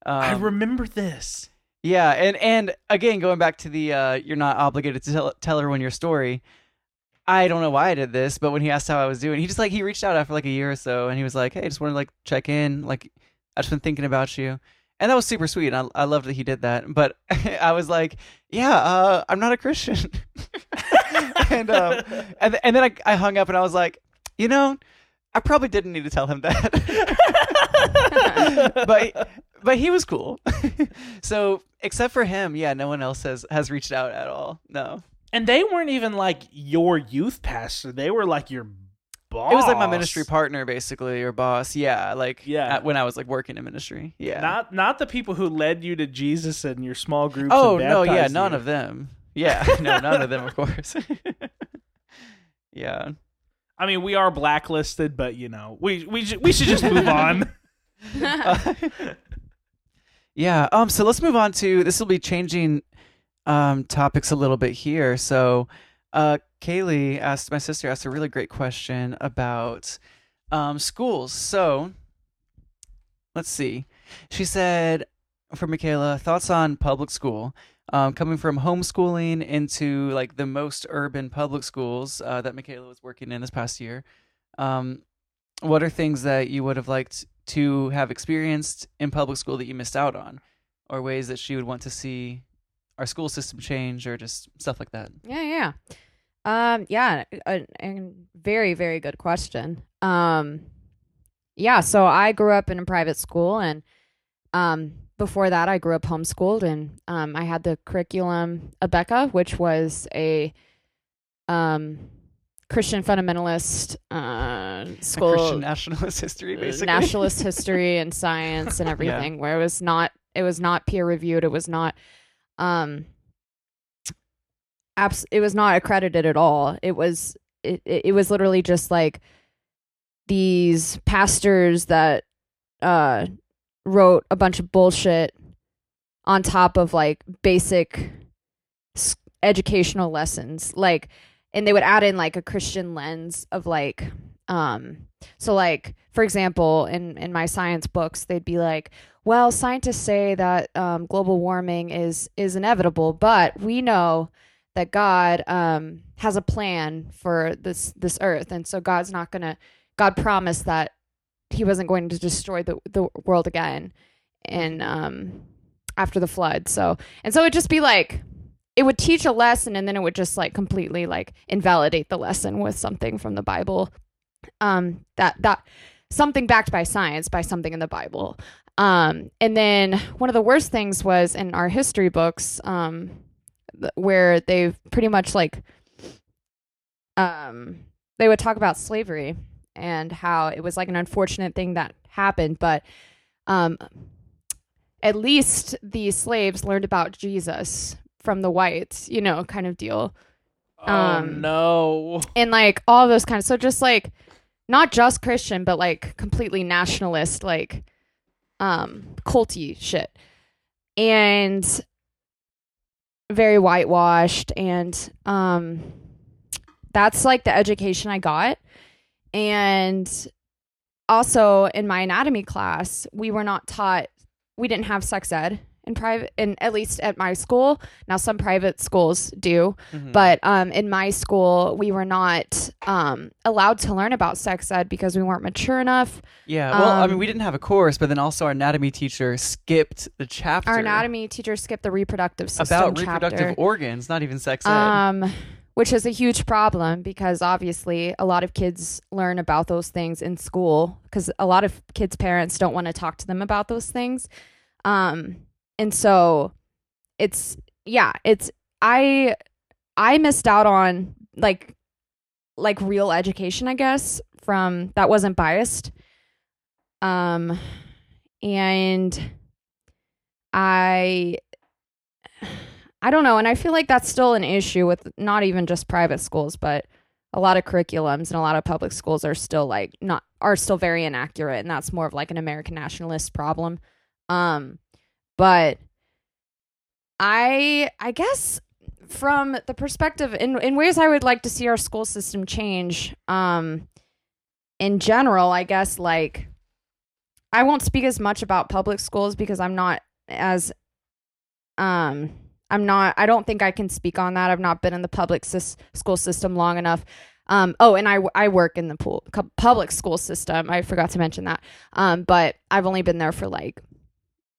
Um, I remember this. Yeah, and and again going back to the uh, you're not obligated to tell, tell everyone your story. I don't know why I did this, but when he asked how I was doing, he just like he reached out after like a year or so, and he was like, "Hey, just wanted to like check in. Like, I just been thinking about you." And that was super sweet. And I I loved that he did that. But I was like, "Yeah, uh, I'm not a Christian." and um, and and then I I hung up and I was like, you know, I probably didn't need to tell him that. but but he was cool. so except for him, yeah, no one else has has reached out at all. No. And they weren't even like your youth pastor. They were like your boss. It was like my ministry partner basically your boss. Yeah, like Yeah. at- when I was like working in ministry. Yeah. Not not the people who led you to Jesus and your small groups. oh, and no, yeah, none you. of them. Yeah, no, none of them of course. yeah. I mean, we are blacklisted, but you know, we we we should just move on. Yeah. Um. So let's move on to this. Will be changing um topics a little bit here. So, uh, Kaylee asked my sister asked a really great question about um schools. So, let's see. She said for Michaela, thoughts on public school. Um, coming from homeschooling into like the most urban public schools uh, that Michaela was working in this past year. Um, what are things that you would have liked to have experienced in public school that you missed out on, or ways that she would want to see our school system change, or just stuff like that? Yeah, yeah. Um, yeah, a, very, very good question. Um, yeah, so I grew up in a private school, and um, before that, I grew up homeschooled, and um, I had the curriculum Abeka, which was a um, Christian fundamentalist uh, school, Christian nationalist history, uh, basically. nationalist history and science and everything where it was not it was not peer reviewed it was not um abs- it was not accredited at all. It was it, it it was literally just like these pastors that uh wrote a bunch of bullshit on top of like basic educational lessons. Like and they would add in like a christian lens of like um so like for example in in my science books they'd be like well scientists say that um, global warming is is inevitable but we know that god um has a plan for this this earth and so god's not gonna god promised that he wasn't going to destroy the the world again and um after the flood. So and so it'd just be like it would teach a lesson and then it would just like completely like invalidate the lesson with something from the bible. Um that that something backed by science by something in the bible. Um and then one of the worst things was in our history books um th- where they've pretty much like um they would talk about slavery and how it was like an unfortunate thing that happened but um at least the slaves learned about jesus from the whites you know kind of deal. Oh Um, no! and like all those kinds so just like not just christian but like completely nationalist like um culty shit. And very whitewashed and um that's like the education i got. And also in my anatomy class we were not taught we didn't have sex ed in private, and at least at my school. Now, some private schools do, Mhm. but um, in my school, we were not um, allowed to learn about sex ed because we weren't mature enough. yeah, well, I mean, um, we didn't have a course, but then also our anatomy teacher skipped the chapter Our anatomy teacher skipped the reproductive system about reproductive chapter. organs, not even sex ed. um which is a huge problem because obviously a lot of kids learn about those things in school because a lot of kids parents don't want to talk to them about those things um and so it's yeah it's i i missed out on like like real education i guess from that wasn't biased um and i I don't know, and I feel like that's still an issue with not even just private schools, but a lot of curriculums and a lot of public schools are still like not are still very inaccurate, and that's more of like an American nationalist problem. Um, but I I guess from the perspective in in ways I would like to see our school system change. Um, in general, I guess like I won't speak as much about public schools because I'm not as um I'm not I don't think I can speak on that. I've not been in the public school system long enough. Um oh and I I work in the pool, public school system. I forgot to mention that. Um but I've only been there for like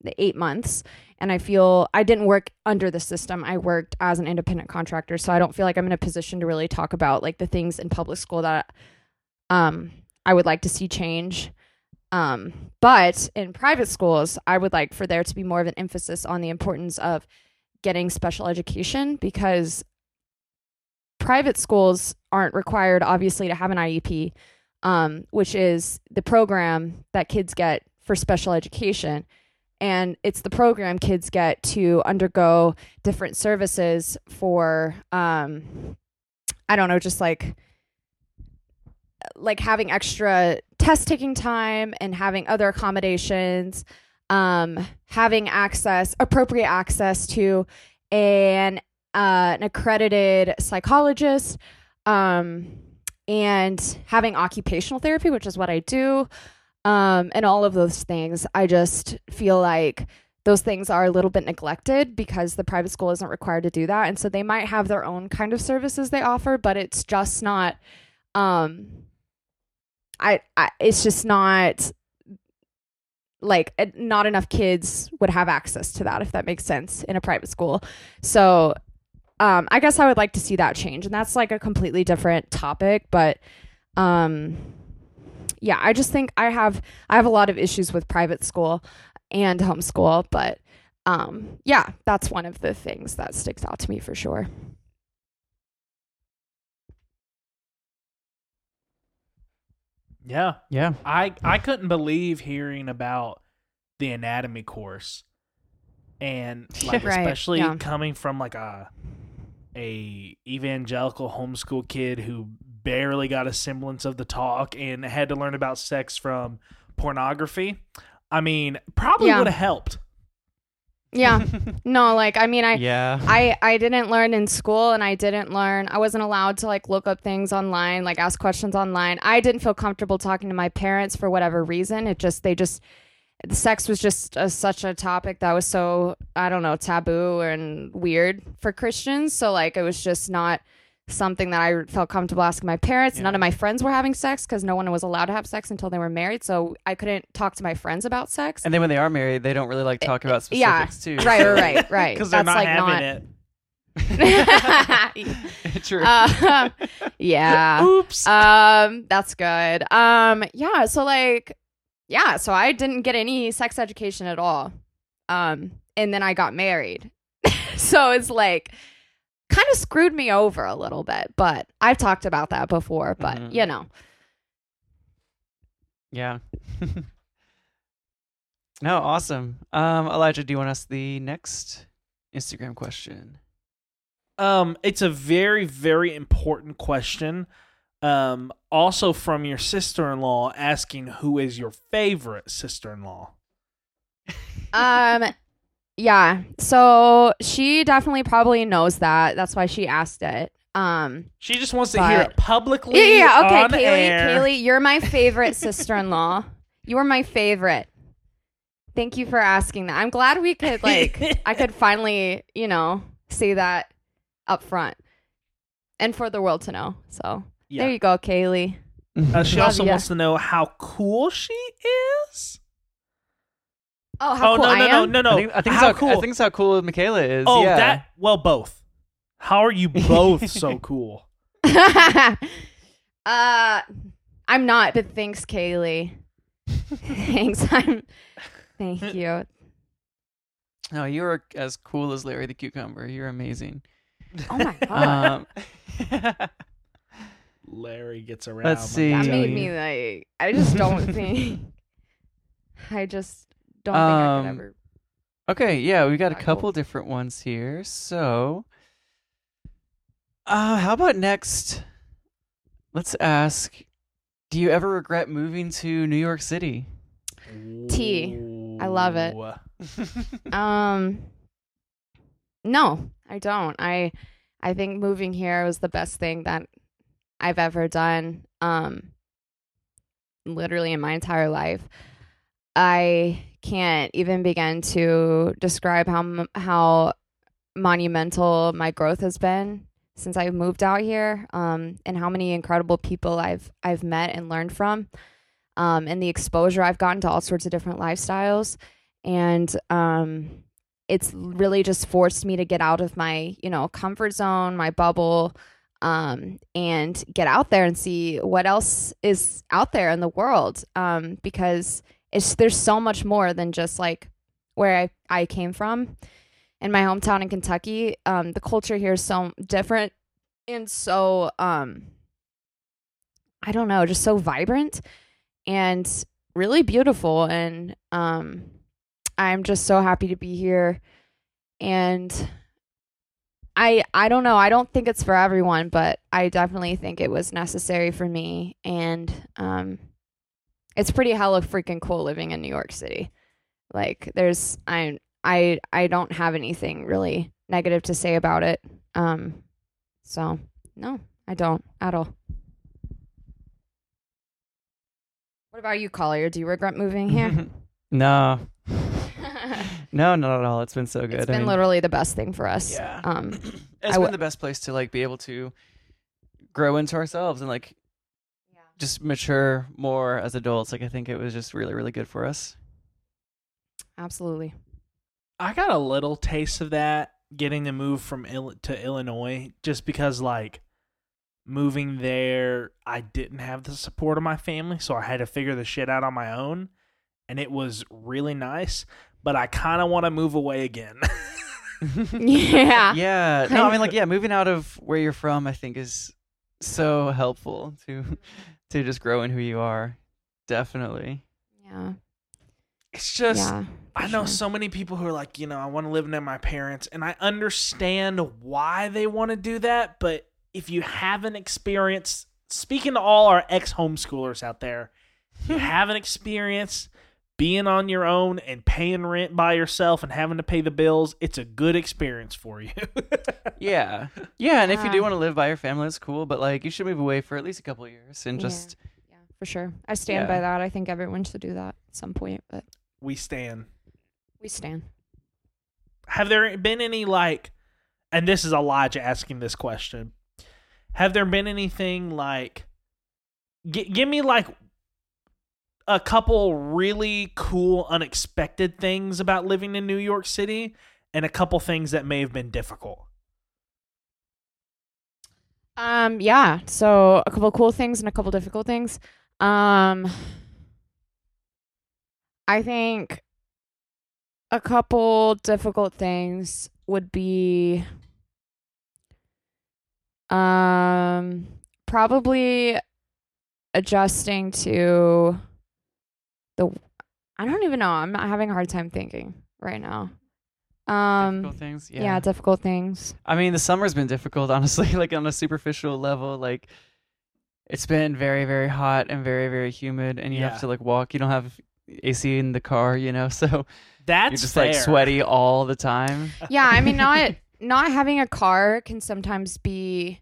the 8 months and I feel I didn't work under the system. I worked as an independent contractor, so I don't feel like I'm in a position to really talk about like the things in public school that um I would like to see change. Um, but in private schools, I would like for there to be more of an emphasis on the importance of getting special education because private schools aren't required, obviously, to have an IEP, um, which is the program that kids get for special education. And it's the program kids get to undergo different services for, um, I don't know, just like like having extra test taking time and having other accommodations um having access appropriate access to an uh, an accredited psychologist um and having occupational therapy which is what I do um and all of those things I just feel like those things are a little bit neglected because the private school isn't required to do that. And so they might have their own kind of services they offer but it's just not um I, I it's just not like uh, not enough kids would have access to that if that makes sense in a private school. So um i guess i would like to see that change. And that's like a completely different topic but um yeah i just think i have i have a lot of issues with private school and homeschool but um yeah that's one of the things that sticks out to me for sure Yeah. yeah. I I couldn't believe hearing about the anatomy course, and like Right, especially yeah. coming from like a a evangelical homeschool kid who barely got a semblance of the talk and had to learn about sex from pornography. I mean, probably Yeah. would have helped. yeah no like i mean i yeah. I I didn't learn in school and I didn't learn I wasn't allowed to like look up things online like ask questions online I didn't feel comfortable talking to my parents for whatever reason it just they just the sex was just a, such a topic that was so I don't know taboo and weird for Christians so like it was just not something that I felt comfortable asking my parents none of my friends were having sex because no one was allowed to have sex until they were married so I couldn't talk to my friends about sex And then when they are married, they don't really like talk about yeah specifics too. right right right right Because they're that's not like having not it. True. uh, yeah. Oops. Um, that's good. Um, yeah. So like, yeah. So I didn't get any sex education at all. Um, and then I got married. so it's like kind of screwed me over a little bit. But I've talked about that before. But Mhm. you know, yeah. no, awesome. Um, Elijah, do you want to ask the next Instagram question? Um, it's a very, very important question. Um, also from your sister-in-law asking who is your favorite sister-in-law. um, yeah. So she definitely probably knows that. That's why she asked it. Um, She just wants to hear it publicly. Yeah, yeah, okay, Kaylee, air. Kaylee, you're my favorite sister-in-law. You are my favorite. Thank you for asking that. I'm glad we could like I could finally, you know, say that up front. And for the world to know. So Yeah. there you go, Kaylee. Uh, she Love also ya. wants to know how cool she is. Oh, how oh cool no I no no am. no no! I think, I think how it's how, cool. I think it's how cool Michaela is. oh, yeah. that well both. How are you both so cool? uh I'm not, but thanks, Kaylee. thanks. I'm thank you. No, you are as cool as Larry the Cucumber. You're amazing. Oh my god. Um, Larry gets around. Let's see. that made me like I just don't think I just don't think I Um, could ever okay, yeah, we got a couple different ones here. So, uh, how about next? Let's ask: Do you ever regret moving to New York City? T. I love it. Um No, I don't. I I think moving here was the best thing that I've ever done um literally in my entire life. I can't even begin to describe how how monumental my growth has been since I've moved out here um and how many incredible people I've I've met and learned from um and the exposure I've gotten to all sorts of different lifestyles. And um it's really just forced me to get out of my you know comfort zone my bubble um and get out there and see what else is out there in the world um because it's there's so much more than just like where I, I came from. In my hometown in Kentucky um the culture here is so different and so um I don't know just so vibrant and really beautiful and um I'm just so happy to be here. And I I don't know, I don't think it's for everyone, but I definitely think it was necessary for me and um it's pretty hella freaking cool living in New York City. Like there's I I I don't have anything really negative to say about it. Um so no, I don't at all. What about you, Collier? Do you regret moving here? no, no, not at all. It's been so good. It's been mean, literally the best thing for us. Yeah. Um, it's I been the best place to like be able to grow into ourselves and like just mature more as adults. Like I think it was just really, really good for us. absolutely. I got a little taste of that getting to move from Ill- to Illinois just because like moving there I didn't have the support of my family so I had to figure the shit out on my own and it was really nice but I kind of want to move away again. Yeah. Yeah. No, I mean like yeah, moving out of where you're from I think is so helpful to to just grow in who you are. Definitely. Yeah. it's just yeah. I know sure. so many people who are like, you know, I want to live near my parents, and I understand why they want to do that. But if you haven't experienced, speaking to all our ex homeschoolers out there, you haven't experienced being on your own and paying rent by yourself and having to pay the bills, it's a good experience for you. Yeah. Yeah, and if you do want to live by your family, it's cool, but like you should move away for at least a couple of years and just Yeah, for sure. I stand by that. I think everyone should do that at some point, but we stand. we stand. Have there been any like, and this is Elijah asking this question. Have there been anything like, g- give me like a couple really cool, unexpected things about living in New York City, and a couple things that may have been difficult. Um, yeah. So a couple cool things and a couple difficult things. Um, I think a couple difficult things would be, um, probably adjusting to the. I don't even know. I'm not having a hard time thinking right now. Um, difficult things. yeah. Yeah. difficult things. I mean, the summer's been difficult, honestly, like on a superficial level. Like, it's been very, very hot and very, very humid, and you Yeah. have to like walk. You don't have AC in the car, you know, so That's you're just fair. like sweaty all the time. yeah i mean not not having a car can sometimes be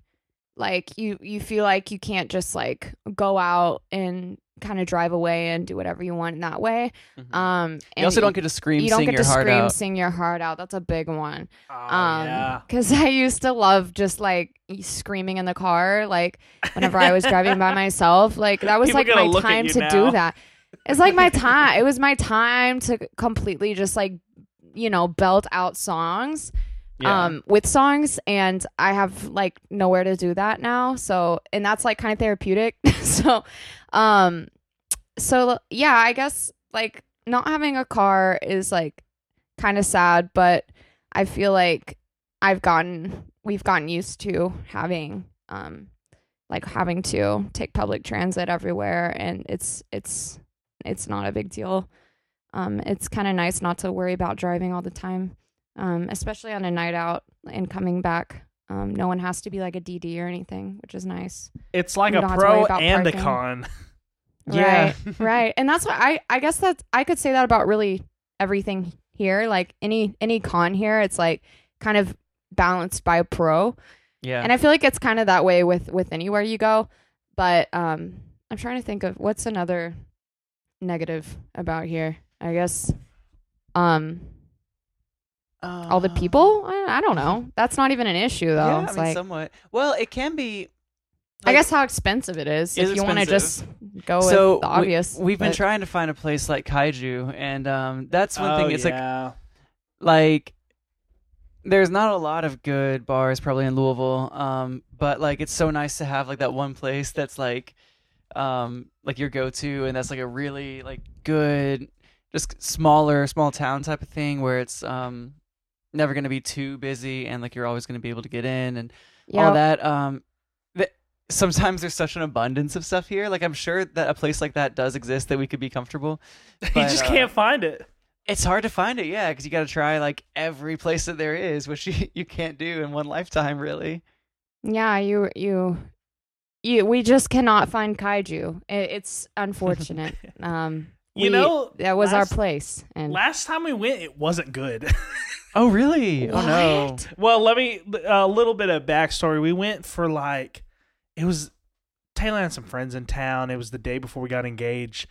like you you feel like you can't just like go out and kind of drive away and do whatever you want in that way. Mhm. Um, you and also don't get to scream, you don't sing get your to heart scream, out. sing your heart out. That's a big one. Oh, Um, yeah. because I used to love just like screaming in the car, like whenever I was driving by myself. Like that was People like my time to now. do that. It's like my time. It was my time to completely just like you know belt out songs Yeah. um with songs and i have like nowhere to do that now. So and that's like kind of therapeutic. So um so yeah i guess like not having a car is like kind of sad but i feel like i've gotten we've gotten used to having um like having to take public transit everywhere and it's it's it's not a big deal. Um it's kind of nice not to worry about driving all the time um, especially on a night out and coming back. Um, no one has to be like a DD or anything, which is nice. It's like you a don't have to worry pro about and a con. Yeah. Right, right. And that's what I I guess that I could say that about really everything here. Like any any con here, it's like kind of balanced by a pro. yeah. And I feel like it's kind of that way with with anywhere you go. But um I'm trying to think of what's another negative about here. I guess um all the people. I, I don't know. That's not even an issue though. Yeah, I mean, like somewhat. Well, it can be. I guess how expensive it is It's if you want to just expensive. go with so the obvious. we've been trying to find a place like Kaiju, and um, that's one oh, thing. It's like like there's not a lot of good bars probably in Louisville. Um, but like it's so nice to have like that one place that's like um like your go to and that's like a really like good just smaller small town type of thing where it's um never going to be too busy and like you're always going to be able to get in and yeah, all that um th- sometimes there's such an abundance of stuff here like i'm sure that a place like that does exist that we could be comfortable you just uh, can't find it. it's hard to find it, yeah, because you got to try like every place that there is, which you, you can't do in one lifetime, really. yeah, you you you. We just cannot find kaiju. It, it's unfortunate. um, You we- know, that was last- our place, and Last time we went, it wasn't good. Oh, really? Oh no. Well, let me a little bit of backstory. We went for like it was Taylor and some friends in town. It was the day before we got engaged,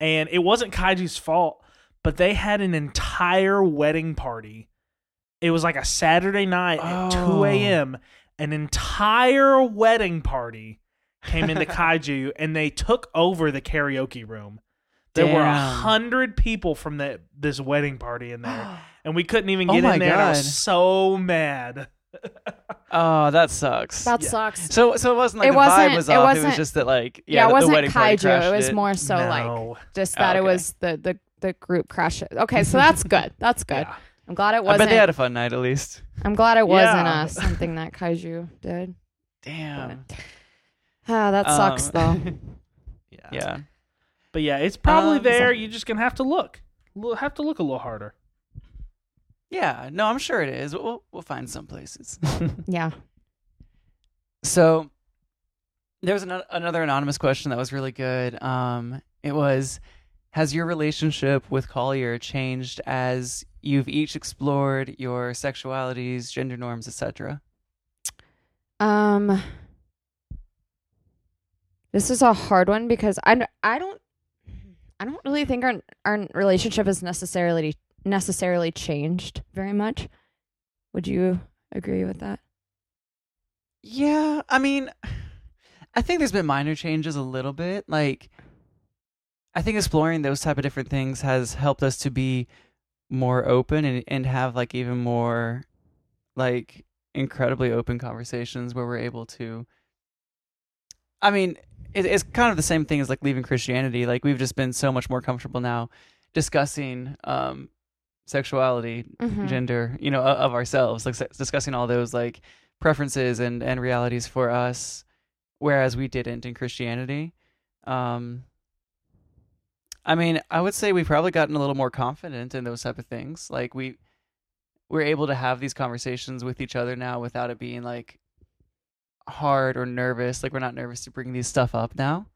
and it wasn't Kaiju's fault, but they had an entire wedding party. It was like a Saturday night at Oh. two a.m. An entire wedding party came into Kaiju, and they took over the karaoke room. There were a hundred people from the this wedding party in there, and we couldn't even Oh get my in there. And I God. was so mad. Oh, that sucks. that Yeah. such. so so it wasn't like It the wasn't- vibe was it off. It wasn't- was just that like Yeah, yeah, it the, wasn't the wedding party kaiju. crashed It was it. more so like No. just Oh, that it okay. was the the the group crash. Okay, so that's good. That's good. Yeah. I'm glad it I wasn't. bet they had a fun night at least. I'm glad it wasn't Yeah. uh, something that kaiju did. Damn. Ah, that sucks Um, though. Yeah. yeah. But yeah, it's probably Um, there. so- You're just gonna have to look. We'll have to look a little harder. Yeah. No, I'm sure it is. We'll we'll find some places. Yeah. So there was ano- another anonymous question that was really good. Um, it was, has your relationship with Collier changed as you've each explored your sexualities, gender norms, etc.? Um This is a hard one because I I don't I don't really think our our relationship has necessarily necessarily changed very much. Would you agree with that? Yeah, I mean, I think there's been minor changes a little bit. Like, I think exploring those type of different things has helped us to be more open and and have like even more like incredibly open conversations where we're able to. I mean, it, it's kind of the same thing as like leaving Christianity. Like we've just been so much more comfortable now discussing um sexuality, Mhm. gender, you know, o- of ourselves, like discussing all those like preferences and and realities for us, whereas we didn't in Christianity. Um, I mean, I would say we've probably gotten a little more confident in those type of things. Like we we're able to have these conversations with each other now without it being like hard or nervous. Like we're not nervous to bring these stuff up now.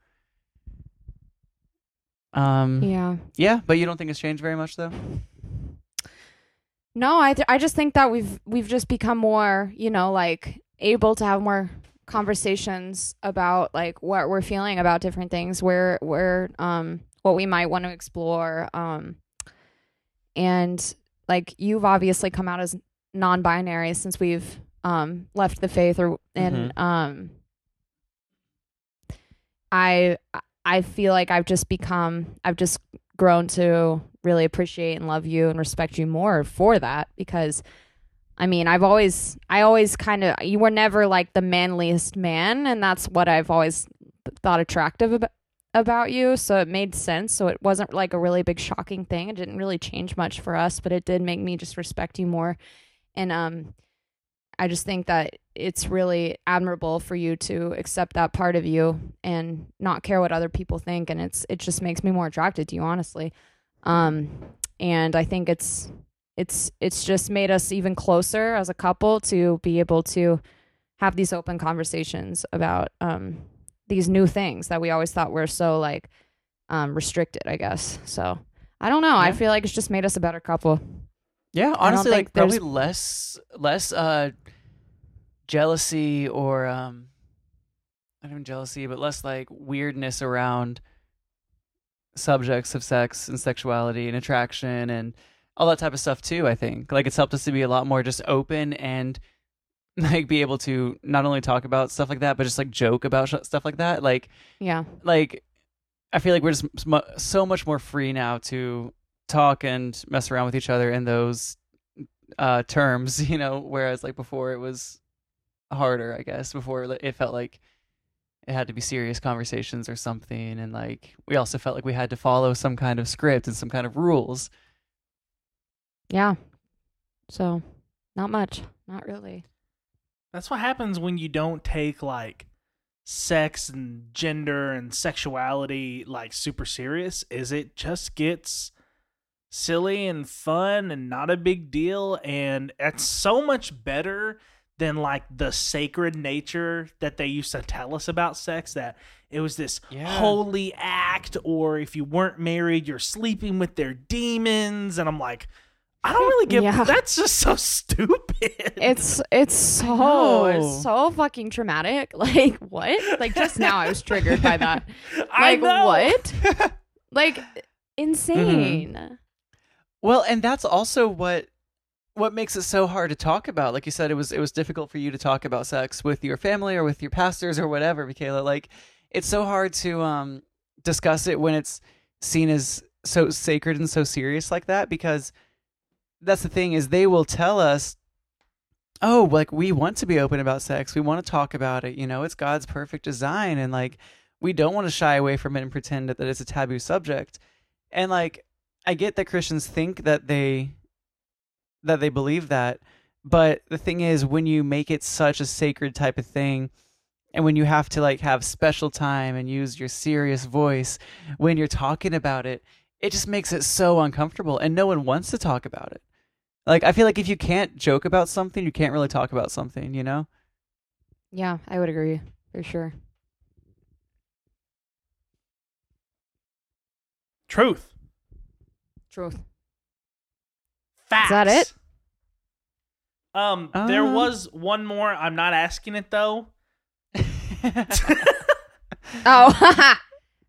Um, Yeah. yeah, but you don't think it's changed very much though. No, I th- I just think that we've we've just become more, you know, like able to have more conversations about like what we're feeling about different things, where where um what we might want to explore. Um and like you've obviously come out as non-binary since we've um left the faith or and um I I feel like I've just become I've just grown to really appreciate and love you and respect you more for that because I mean, I've always I always kind of you were never like the manliest man and that's what I've always thought attractive about about you, so it made sense. So it wasn't like a really big shocking thing. It didn't really change much for us, but it did make me just respect you more. And um I just think that it's really admirable for you to accept that part of you and not care what other people think and it's it just makes me more attracted to you honestly. Um and I think it's it's it's just made us even closer as a couple to be able to have these open conversations about um these new things that we always thought were so like um restricted, I guess. So I don't know. I feel like it's just made us a better couple. Yeah, honestly, like probably there's- less less uh jealousy or um not even jealousy, but less like weirdness around subjects of sex and sexuality and attraction and all that type of stuff too, I think. Like it's helped us to be a lot more just open and like be able to not only talk about stuff like that, but just like joke about sh- stuff like that. Like Yeah. like I feel like we're just so much more free now to talk and mess around with each other in those uh terms, you know, whereas like before it was harder, I guess. Before it felt like it had to be serious conversations or something and like we also felt like we had to follow some kind of script and some kind of rules. Yeah. So, not much. Not really. That's what happens when you don't take like sex and gender and sexuality like super serious is it just gets silly and fun and not a big deal and it's so much better than like the sacred nature that they used to tell us about sex that it was this Yeah. holy act or if you weren't married you're sleeping with their demons and I'm like I don't really give Yeah. that's just so stupid. It's it's so so fucking traumatic. Like what? Like just now I was triggered by that. Like what? Like mm-hmm. insane. Well, and that's also what what makes it so hard to talk about. Like you said, it was it was difficult for you to talk about sex with your family or with your pastors or whatever, Michaela. Like it's so hard to um discuss it when it's seen as so sacred and so serious like that because that's the thing is they will tell us oh like we want to be open about sex we want to talk about it you know it's god's perfect design and like we don't want to shy away from it and pretend that, that it's a taboo subject and like i get that christians think that they that they believe that but the thing is when you make it such a sacred type of thing and when you have to like have special time and use your serious voice when you're talking about it it just makes it so uncomfortable and no one wants to talk about it like i feel like if you can't joke about something you can't really talk about something you know Yeah, I would agree for sure. Truth. Truth. Facts. that it? Um, there Uh. was one more. I'm not asking it though. Oh,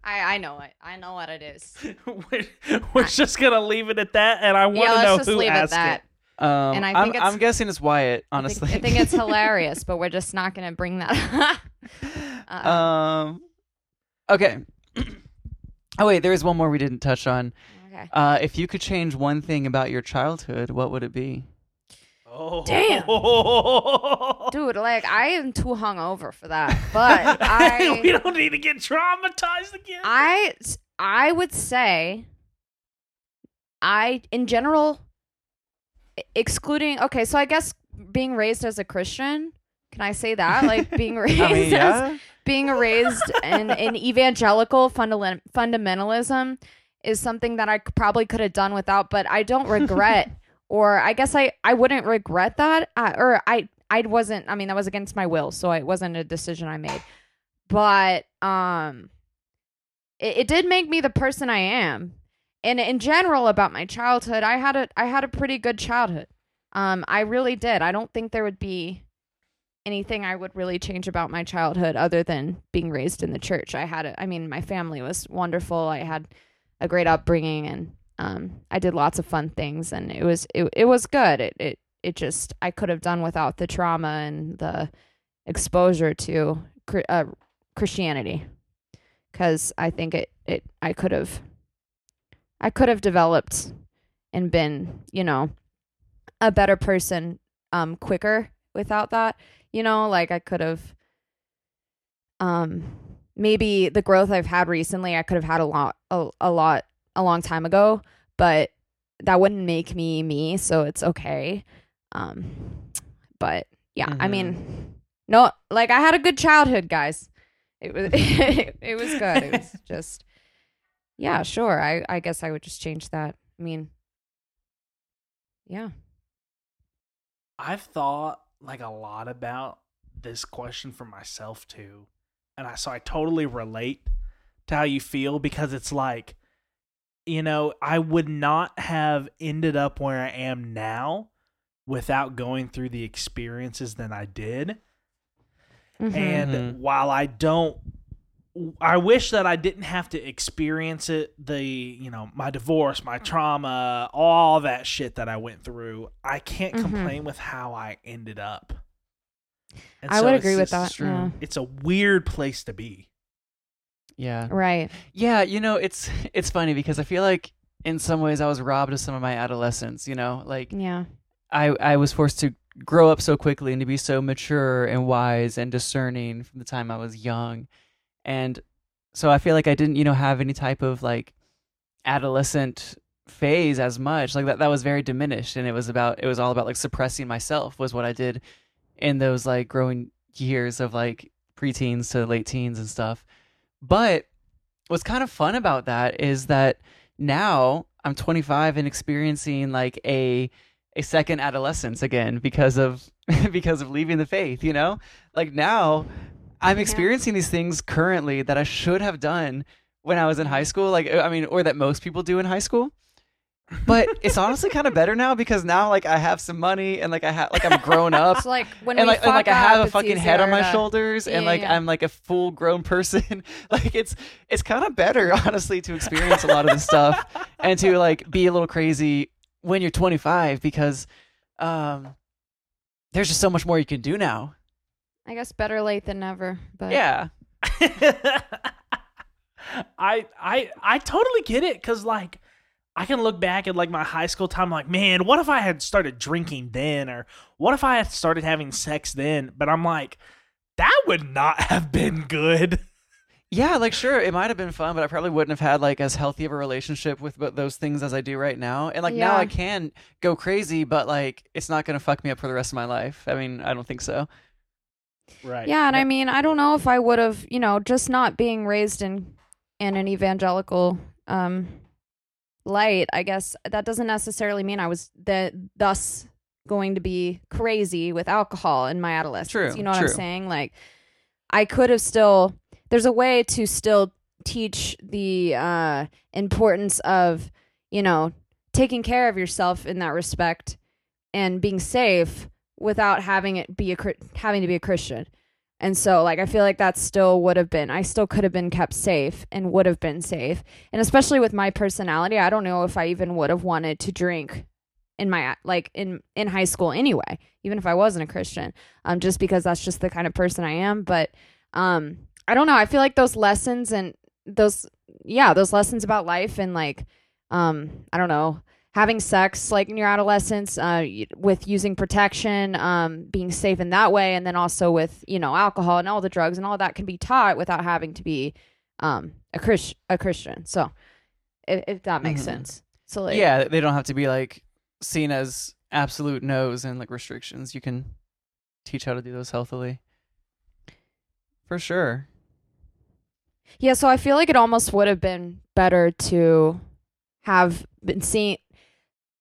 I I know it. I know what it is. we're, we're just gonna leave it at that, and I want yeah, to let's know just who leave it at asked that. it. um And I I'm, I'm guessing it's wyatt I honestly think, I think it's hilarious, but we're just not gonna bring that. Uh-uh. um okay oh wait there is one more we didn't touch on okay. uh if you could change one thing about your childhood what would it be Oh Damn. Dude, like I am too hungover for that. But I we don't need to get traumatized again. I I would say I in general excluding okay, so I guess being raised as a Christian, can I say that? Like being raised i mean as being raised in, in evangelical fundal- fundamentalism is something that I probably could have done without, but I don't regret, or I guess I, I wouldn't regret that, uh, or I I wasn't. I mean, that was against my will, so it wasn't a decision I made. But um, it, it did make me the person I am, and in general about my childhood, I had a I had a pretty good childhood. Um, I really did. I don't think there would be anything I would really change about my childhood other than being raised in the church. I had, a, I mean, my family was wonderful. I had a great upbringing, and um, I did lots of fun things, and it was it, it was good. It it it just I could have done without the trauma and the exposure to uh, Christianity, because I think it it I could have I could have developed and been you know a better person um quicker without that you know like i could have um maybe the growth i've had recently i could have had a lot a, a lot a long time ago but that wouldn't make me me so it's okay. Um but yeah i Mhm. mean no like i had a good childhood guys. It was it was good. It was just yeah sure i i guess i would just change that. I mean yeah. I've thought like a lot about this question for myself too. And I so I totally relate to how you feel because it's like you know, I would not have ended up where I am now without going through the experiences that I did. Mhm. And Mhm. while I don't I wish that I didn't have to experience it the, you know, my divorce, my trauma, all that shit that I went through. I can't Mhm. complain with how I ended up. And I so would agree with that. true. Yeah. It's a weird place to be. Yeah. Right. Yeah, you know, it's it's funny because I feel like in some ways I was robbed of some of my adolescence, you know? Like Yeah. I I was forced to grow up so quickly and to be so mature and wise and discerning from the time I was young. And so I feel like I didn't, you know, have any type of like adolescent phase as much. Like that that was very diminished and it was about it was all about like suppressing myself was what I did in those like growing years of like preteens to late teens and stuff. But what's kind of fun about that is that now I'm 25 and experiencing like a a second adolescence again because of because of leaving the faith, you know? Like now I'm Yeah. experiencing these things currently that I should have done when I was in high school, like I mean, or that most people do in high school. But it's honestly kind of better now because now like I have some money and like I have like I'm grown up It's like when and we like, and, like I have up, a fucking head on my to- shoulders and like yeah. I'm like a full grown person. like it's it's kind of better honestly to experience a lot of this stuff and to like be a little crazy when you're 25 because um there's just so much more you can do now. I guess better late than never. But Yeah. I I I totally get it because like I can look back at like my high school time, like man, what if I had started drinking then, or what if I had started having sex then? But I'm like, that would not have been good. Yeah, like sure, it might have been fun, but I probably wouldn't have had like as healthy of a relationship with those things as I do right now. And like now I can go crazy, but like it's not going to fuck me up for the rest of my life. I mean, I don't think so. Right. yeah, and I mean, I don't know if I would have, you know, just not being raised in in an evangelical um light. I guess that doesn't necessarily mean I was the thus going to be crazy with alcohol in my adolescence. True, you know what true. I'm saying? Like, I could have still. There's a way to still teach the uh, importance of, you know, taking care of yourself in that respect and being safe without having it be a having to be a Christian. And so like I feel like that still would have been I still could have been kept safe and would have been safe. And especially with my personality, I don't know if I even would have wanted to drink in my like in in high school anyway, even if I wasn't a Christian. Um just because that's just the kind of person I am, but um I don't know, I feel like those lessons and those yeah, those lessons about life and like um I don't know, having sex like in your adolescence uh, with using protection um, being safe in that way and then also with you know alcohol and all the drugs and all that can be taught without having to be um, a, Chris- a christian so if, if that makes Mhm. sense so like yeah, they don't have to be like seen as absolute no's and like restrictions. You can teach how to do those healthily. For sure. yeah so i feel like it almost would have been better to have been seen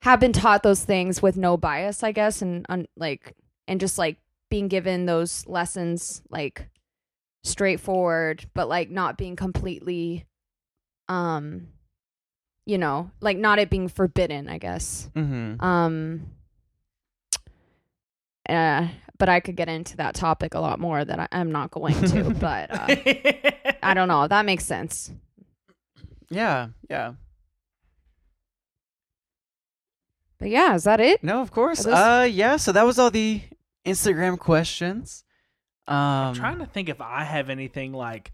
have been taught those things with no bias i guess and un, like and just like being given those lessons like straightforward but like not being completely um you know like not it being forbidden i guess Mm-hmm. um uh but I could get into that topic a lot more that I, I'm not going to. but uh, I don't know. That makes sense. Yeah, yeah. But yeah, is that it? No, of course. Those- Uh, yeah. So that was all the Instagram questions. Um, I'm trying to think if I have anything like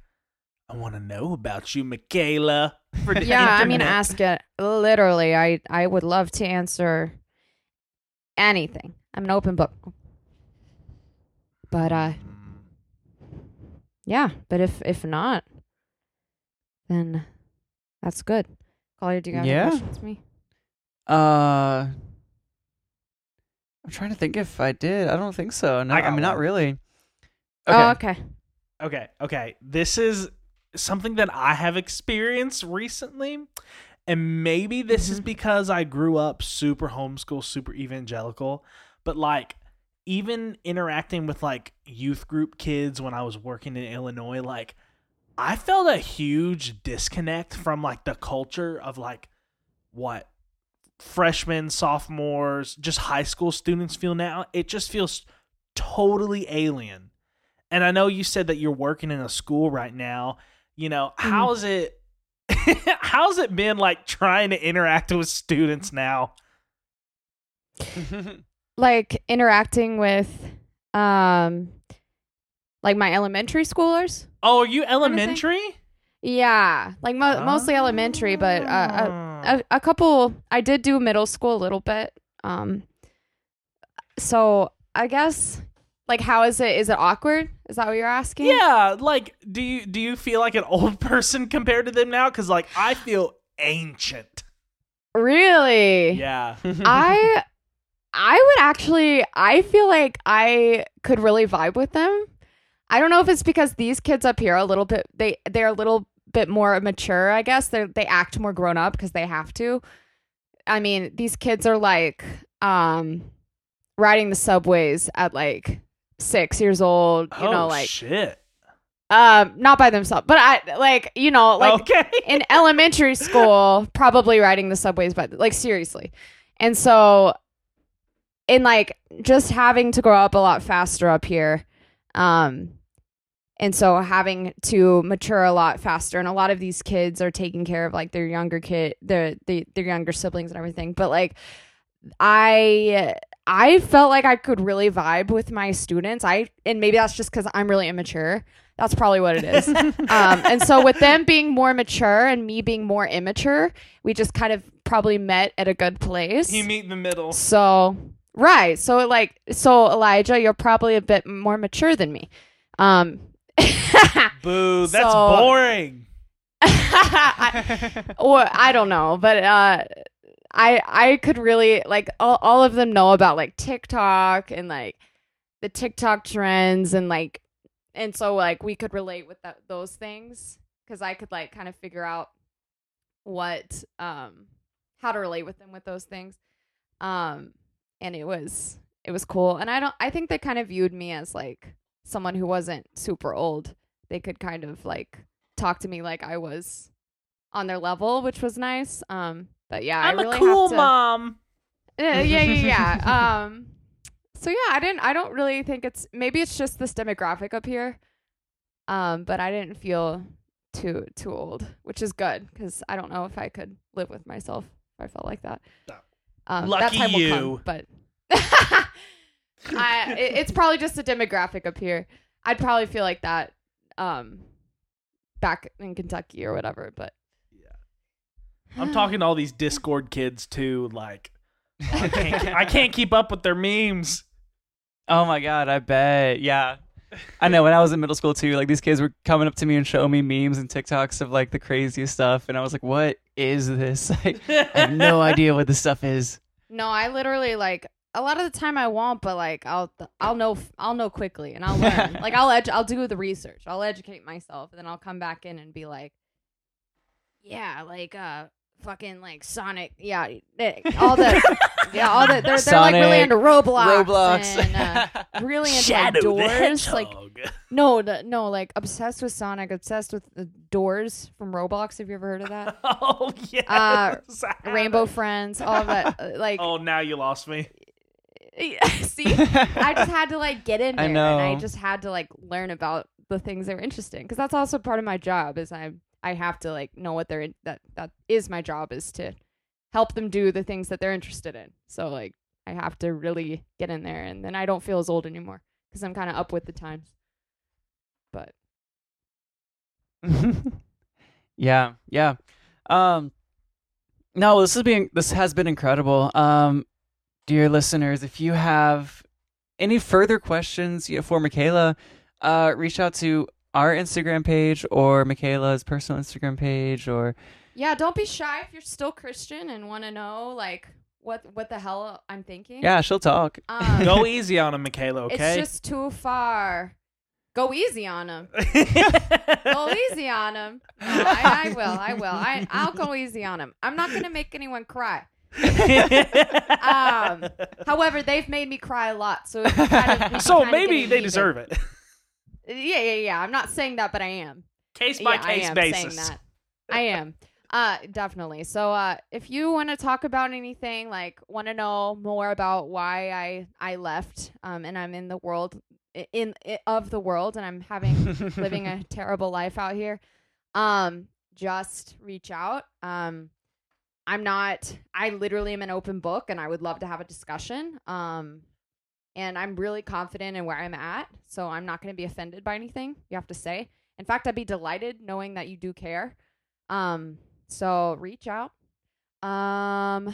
I want to know about you, Michaela. For the yeah, I mean, ask it. Literally, I I would love to answer anything. I'm an open book. But uh, yeah. But if if not, then that's good. Collier, do you got Yeah. any questions for me? Uh, I'm trying to think if I did. I don't think so. No, I I, got mean not one. really. Oh, okay. Okay, okay. This is something that I have experienced recently. And maybe this is Mhm. because I grew up super homeschool, super evangelical. But like, even interacting with like youth group kids when I was working in Illinois, like, I felt a huge disconnect from like the culture of like what freshmen, sophomores, just high school students feel now. It just feels totally alien. And I know you said that you're working in a school right now. You know, how's it how's it been like trying to interact with students now? Like interacting with, um, like my elementary schoolers. Oh, are you thing? elementary? Yeah, like mo- mostly elementary, but uh, a, a, a couple. I did do middle school a little bit. Um, so I guess like how is it? Is it awkward? Is that what you're asking? Yeah, like do you do you feel like an old person compared to them now cuz like I feel ancient. Really? Yeah. I I would actually I feel like I could really vibe with them. I don't know if it's because these kids up here are a little bit they they're a little bit more mature, I guess. They they act more grown up because they have to. I mean, these kids are like um riding the subways at like 6 years old, you oh know, like shit. um not by themselves, but I like, you know, like okay. in elementary school, probably riding the subways, but like seriously. And so, in like just having to grow up a lot faster up here, um, and so having to mature a lot faster, and a lot of these kids are taking care of like their younger kid, their their, their younger siblings and everything. But like, I I felt like I could really vibe with my students. I and maybe that's just because I'm really immature. That's probably what it is. um, and so with them being more mature and me being more immature, we just kind of probably met at a good place. You meet in the middle. So right, so like, so Elijah, you're probably a bit more mature than me. Um, Boo, that's So- boring. I, or I don't know, but uh, I I could really like all, all of them know about like TikTok and like the TikTok trends and like and so like we could relate with that those things because I could like kind of figure out what um how to relate with them with those things um and it was it was cool and I don't I think they kind of viewed me as like someone who wasn't super old they could kind of like talk to me like I was on their level which was nice um but yeah I'm I really a cool have to, mom. uh, yeah, yeah, yeah. um, so yeah, I didn't. I don't really think it's. Maybe it's just this demographic up here. Um, but I didn't feel too too old, which is good because I don't know if I could live with myself if I felt like that. No. Um, Lucky that time will you. come, but I, it, it's probably just a demographic up here. I'd probably feel like that um, back in Kentucky or whatever. But yeah, I'm talking to all these Discord kids too. Like, I can't, I can't keep up with their memes. Oh my god, I bet. Yeah. I know when I was in middle school too, like these kids were coming up to me and showing me memes and TikToks of like the craziest stuff and I was like, "What is this?" Like, I have no idea what this stuff is. No, I literally like a lot of the time I won't, but like I'll I'll know I'll know quickly and I'll learn. like I'll edu- I'll do the research. I'll educate myself, and then I'll come back in and be like, yeah, like uh, fucking like Sonic, yeah, eh, all the yeah, all the they're they're like really into Roblox, Roblox. and uh, really into like doors, like no, the, no, like obsessed with Sonic, obsessed with the doors from Roblox. Have you ever heard of that? oh yeah, Uh, Rainbow. Friends, all of that, like Oh, now you lost me. See, I just had to like get in there, I and I just had to like learn about the things they're interested in because that's also part of my job. Is I I have to like know what they're in, that that is my job is to help them do the things that they're interested in. So like I have to really get in there, and then I don't feel as old anymore because I'm kind of up with the times. But yeah, yeah. Um, no, this is being this has been incredible. Um, dear listeners, if you have any further questions you know, for Michaela, uh, reach out to our Instagram page or Michaela's personal Instagram page or yeah, don't be shy if you're still Christian and want to know like what what the hell I'm thinking. yeah, she'll talk. Um, Go easy on him, Michaela. It's Okay. just too far. Go easy on him. Go easy on him. No, I, I will. I will. I, I'll go easy on him. I'm not gonna make anyone cry. Um, however, they've made me cry a lot, so kind of, so maybe they even. deserve it. Yeah, yeah, yeah. I'm not saying that, but I am. Case by yeah, I case am basis. saying that. I am. Uh, definitely. So, uh, if you want to talk about anything, like want to know more about why I I left, um, and I'm in the world, i- in, of the world, and I'm having living a terrible life out here, um, just reach out. Um, I'm not. I literally am an open book, and I would love to have a discussion. Um, and I'm really confident in where I'm at, so I'm not going to be offended by anything you have to say. In fact, I'd be delighted knowing that you do care. Um, so reach out. Um,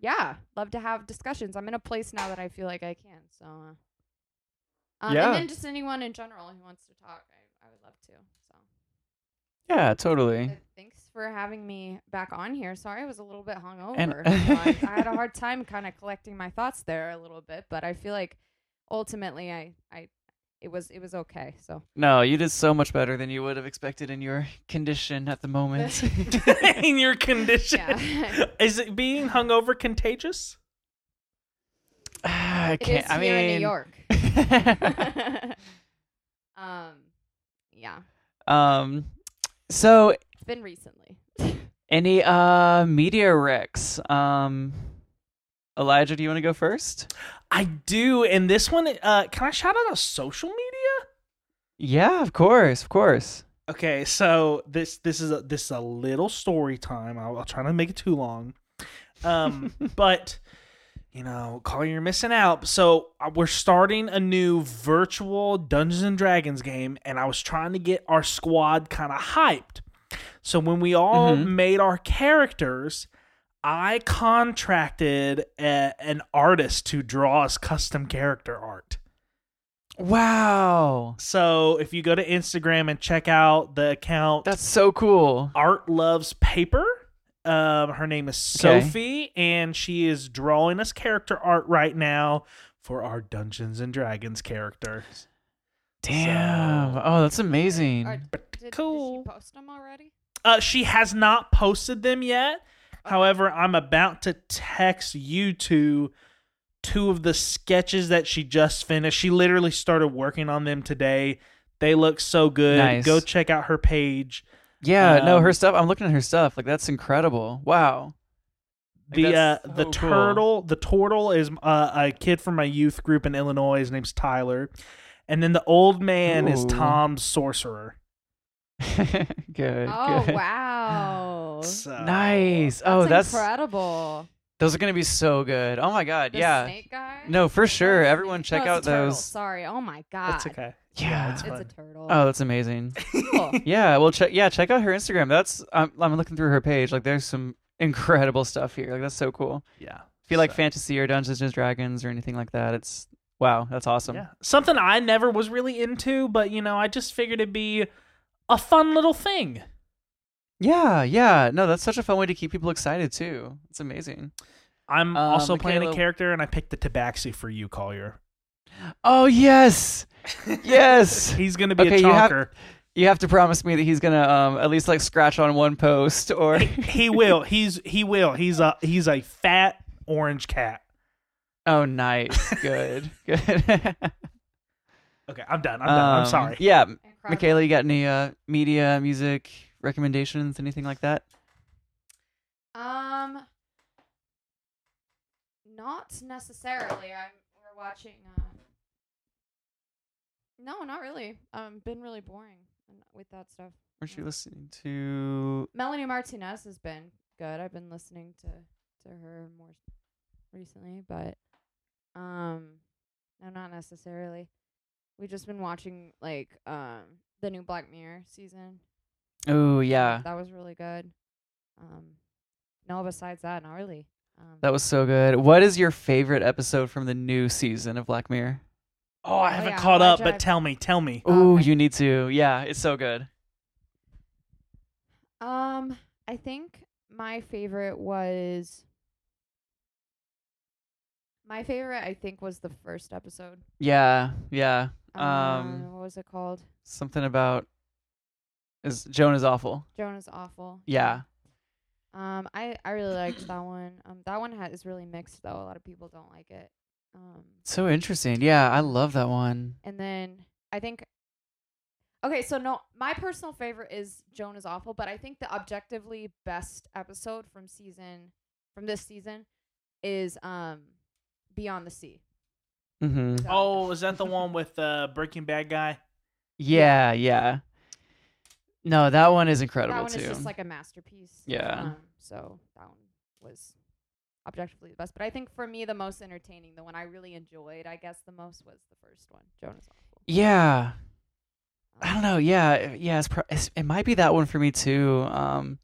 yeah, love to have discussions. I'm in a place now that I feel like I can. So, uh, um, Yeah. and then just anyone in general who wants to talk, I, I would love to. So, Yeah, totally. Thanks for having me back on here. Sorry, I was a little bit hungover. And- so I, I had a hard time kind of collecting my thoughts there a little bit, but I feel like ultimately I, I, it was, it was okay. So. No, you did so much better than you would have expected in your condition at the moment. In your condition. Yeah. Is it being hungover contagious? I can't. is I here mean, in New York. um, yeah, um, so it's been recently. any uh media recs? Um, Elijah, do you want to go first? I do. And this one, uh, can I shout out a social media? Yeah, of course, of course. Okay, so this this is a this is a little story time. I'll, I'll try not to make it too long, um, but you know, call you're missing out. So uh, we're starting a new virtual Dungeons and Dragons game, and I was trying to get our squad kind of hyped. So when we all Mhm. made our characters, I contracted a, an artist to draw us custom character art. Wow, So if you go to Instagram and check out the account that's so cool. Art Loves Paper. Um, her name is Okay. Sophie, and she is drawing us character art right now for our Dungeons and Dragons characters. Damn. So- oh, that's amazing. Or did, did Cool. she post them already? Uh, she has not posted them yet. However, I'm about to text you two two of the sketches that she just finished. She literally started working on them today. They look so good. Nice. Go check out her page. Yeah, no, her Um, stuff. I'm looking at her stuff. Like that's incredible. Wow. Like, The uh, that's the so cool. turtle the turtle is uh, a kid from my youth group in Illinois. His name's Tyler, and then the old man is Ooh. Tom Sorcerer. good. Oh good. wow, So, Nice. Oh, that's incredible. those are gonna be so good. Oh my god. The yeah. snake guy. No, for sure. Everyone check no, out it's a turtle. those. Sorry. Oh my god. That's okay. Yeah. it's It's a turtle. Oh, that's amazing. Cool. yeah. Well, check. Yeah, check out her Instagram. That's. I'm. I'm looking through her page. Like, there's some incredible stuff here. Like, that's so cool. Yeah. If you like fantasy or Dungeons and Dragons or anything like that, it's wow. That's awesome. Yeah. Something I never was really into, but you know, I just figured it'd be a fun little thing. Yeah, yeah. No, that's such a fun way to keep people excited too. It's amazing. I'm Uh, also playing a character, and I picked the Tabaxi for you, Collier. Oh yes, yes. He's gonna be Okay, a you have- you have to promise me that he's gonna um at least like scratch on one post or. he will. He's he will. He's a he's a fat orange cat. oh, nice. Good. Good. Okay, I'm done. I'm done. I'm Um, sorry. Yeah, Incredible. Michaela, you got any uh media, music recommendations, anything like that? Um, not necessarily. I'm we're watching. Uh... No, not really. Um, been really boring and- with that stuff. Weren't you listening to? Melanie Martinez has been good. I've been listening to to her more s- recently, but um, no, not necessarily. We've just been watching like um the new Black Mirror season. Oh yeah, that was really good. Um, no, besides that, not really. Um, that was so good. What is your favorite episode from the new season of Black Mirror? Oh, I haven't yeah, caught up, but Drive. tell me, tell me. Oh, Okay. you need to. Yeah, it's so good. Um, I think my favorite was my favorite. I think was the first episode. Yeah, yeah. Um, Um, what was it called? something about is Joan is awful. Joan is awful. Yeah. Um, I I really liked that one. Um, that one ha- is really mixed though. A lot of people don't like it. Um, So interesting. Yeah, I love that one. and then I think. Okay, so no, my personal favorite is Joan is awful, but I think the objectively best episode from season from this season is um Beyond the Sea. Mm-hmm. Oh, is that the one with uh Breaking Bad guy? Yeah, yeah. No, that one is incredible that one too. is just like a masterpiece. Yeah. Um, so that one was objectively the best. But I think for me, the most entertaining, the one I really enjoyed, I guess, the most was the first one. Joan is awful. yeah. I Um, don't know. Yeah, yeah. It's, pro- it's it might be that one for me too. Um,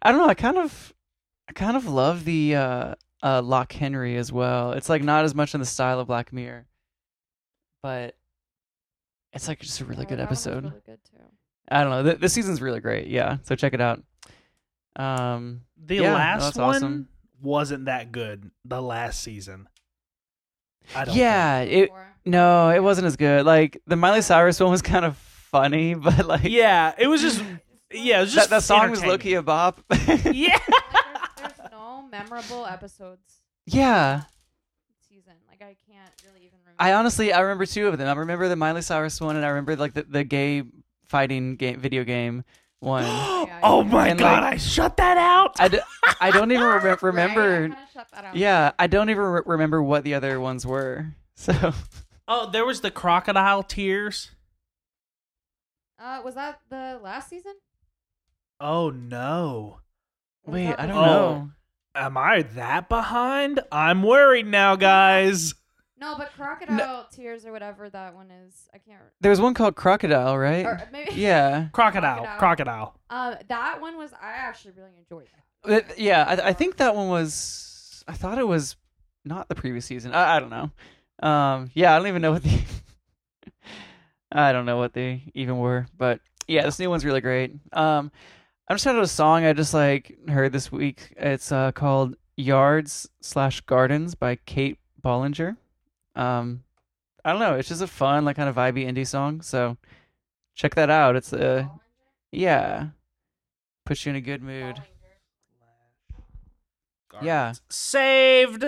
I don't know. I kind of, I kind of love the uh, uh, Loch Henry as well. It's like not as much in the style of Black Mirror, but it's like just a really yeah, good that one was episode. really good too. I don't know. Th- this season's really great. Yeah, so check it out. Um, The Yeah, last that's one awesome. wasn't that good. The last season. I don't. yeah, it no, it wasn't as good. Like the Miley Cyrus one was kind of funny, but like. Yeah, it was just. Yeah, it was just that, that song was entertaining. low a bop. Yeah. Like, there's, there's no memorable episodes yeah. season. Like I can't really even remember. I honestly I remember two of them. I remember the Miley Cyrus one, and I remember like the, the gay fighting game video game one. Yeah, oh yeah. my And, god! like- I shut that out. I, d- I don't even remem- Right? I remember. shut that out. Yeah, I don't even re- remember what the other ones were. So oh, there was the crocodile tears. Uh, was that the last season? Oh no! Was wait, I don't Oh. know. Am I that behind? I'm worried now, guys. No, but crocodile tears or whatever that one is. I can't. There was one called Crocodile, right? Or maybe. yeah. Crocodile, Crocodile. crocodile. Um, that one was. I actually really enjoyed that. That- yeah, I, I think that one was. I thought it was not the previous season. I, I don't know. Um, yeah, I don't even know what the. I don't know what they even were, but yeah, this new one's really great. Um, I'm just out of a song I just like heard this week. It's uh called Yards slash Gardens by Kate Bollinger. Um, I don't know. It's just a fun, like kind of vibey indie song. So check that out. It's uh, yeah, puts you in a good mood. Yeah. Saved.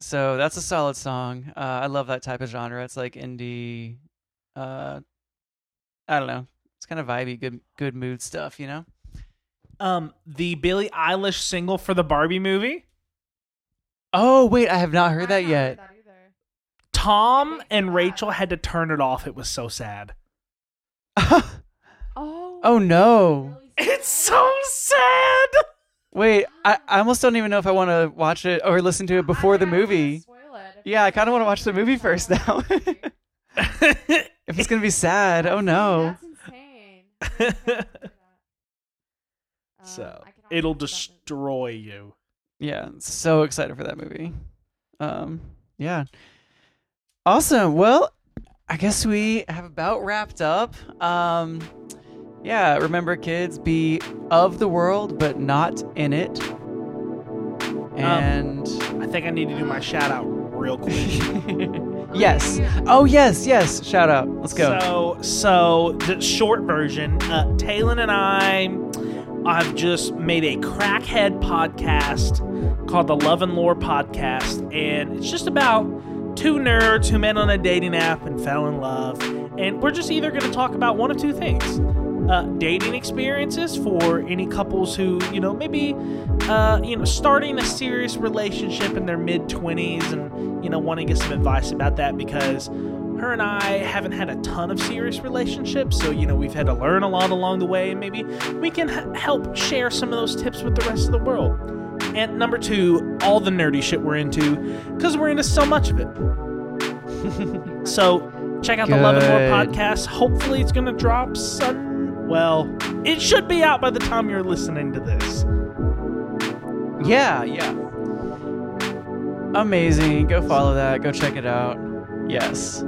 So that's a solid song. Uh, I love that type of genre. It's like indie. Uh, I don't know. It's kind of vibey, good, good mood stuff. You know. Um, the Billie Eilish single for the Barbie movie. Oh wait, I have not heard I've that not yet. that. Tom and fan. Rachel had to turn it off. It was so sad. Oh. oh no! really It's so sad. Wait, I, I almost don't even know if I want to watch it or listen to it before I the don't movie. spoil it. Yeah, I kind of want to watch the movie first now. if it's gonna be sad, oh no. That's insane. I really can't do that. Um, so I can only it'll watch that movie. destroy you. Yeah, so excited for that movie. Um, yeah. Awesome. Well, I guess we have about wrapped up. Um, yeah, remember kids, be of the world but not in it. And I think I need to do my shout out real quick. yes. Oh yes, yes. Shout out. Let's go. So, so the short version, uh, Talon and I, I've just made a crackhead podcast called the Love and Lore Podcast, and it's just about two nerds who met on a dating app and fell in love, and we're just either going to talk about one of two things: uh, dating experiences for any couples who, you know, maybe, uh, you know, starting a serious relationship in their mid 20s and, you know, want to get some advice about that because her and I haven't had a ton of serious relationships. So, you know, we've had to learn a lot along the way and maybe we can h- help share some of those tips with the rest of the world. And number two, all the nerdy shit we're into because we're into so much of it. so, check out the Love and More Good. podcast. Hopefully, it's going to drop Sun. Well, it should be out by the time you're listening to this. Yeah, yeah. Amazing. Go follow that. Go check it out. Yes.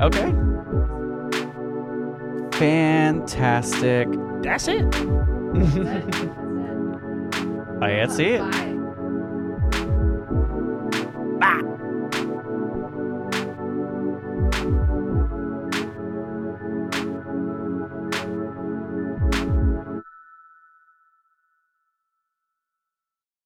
Okay. Fantastic. That's it. I that's it. Bye. Bye.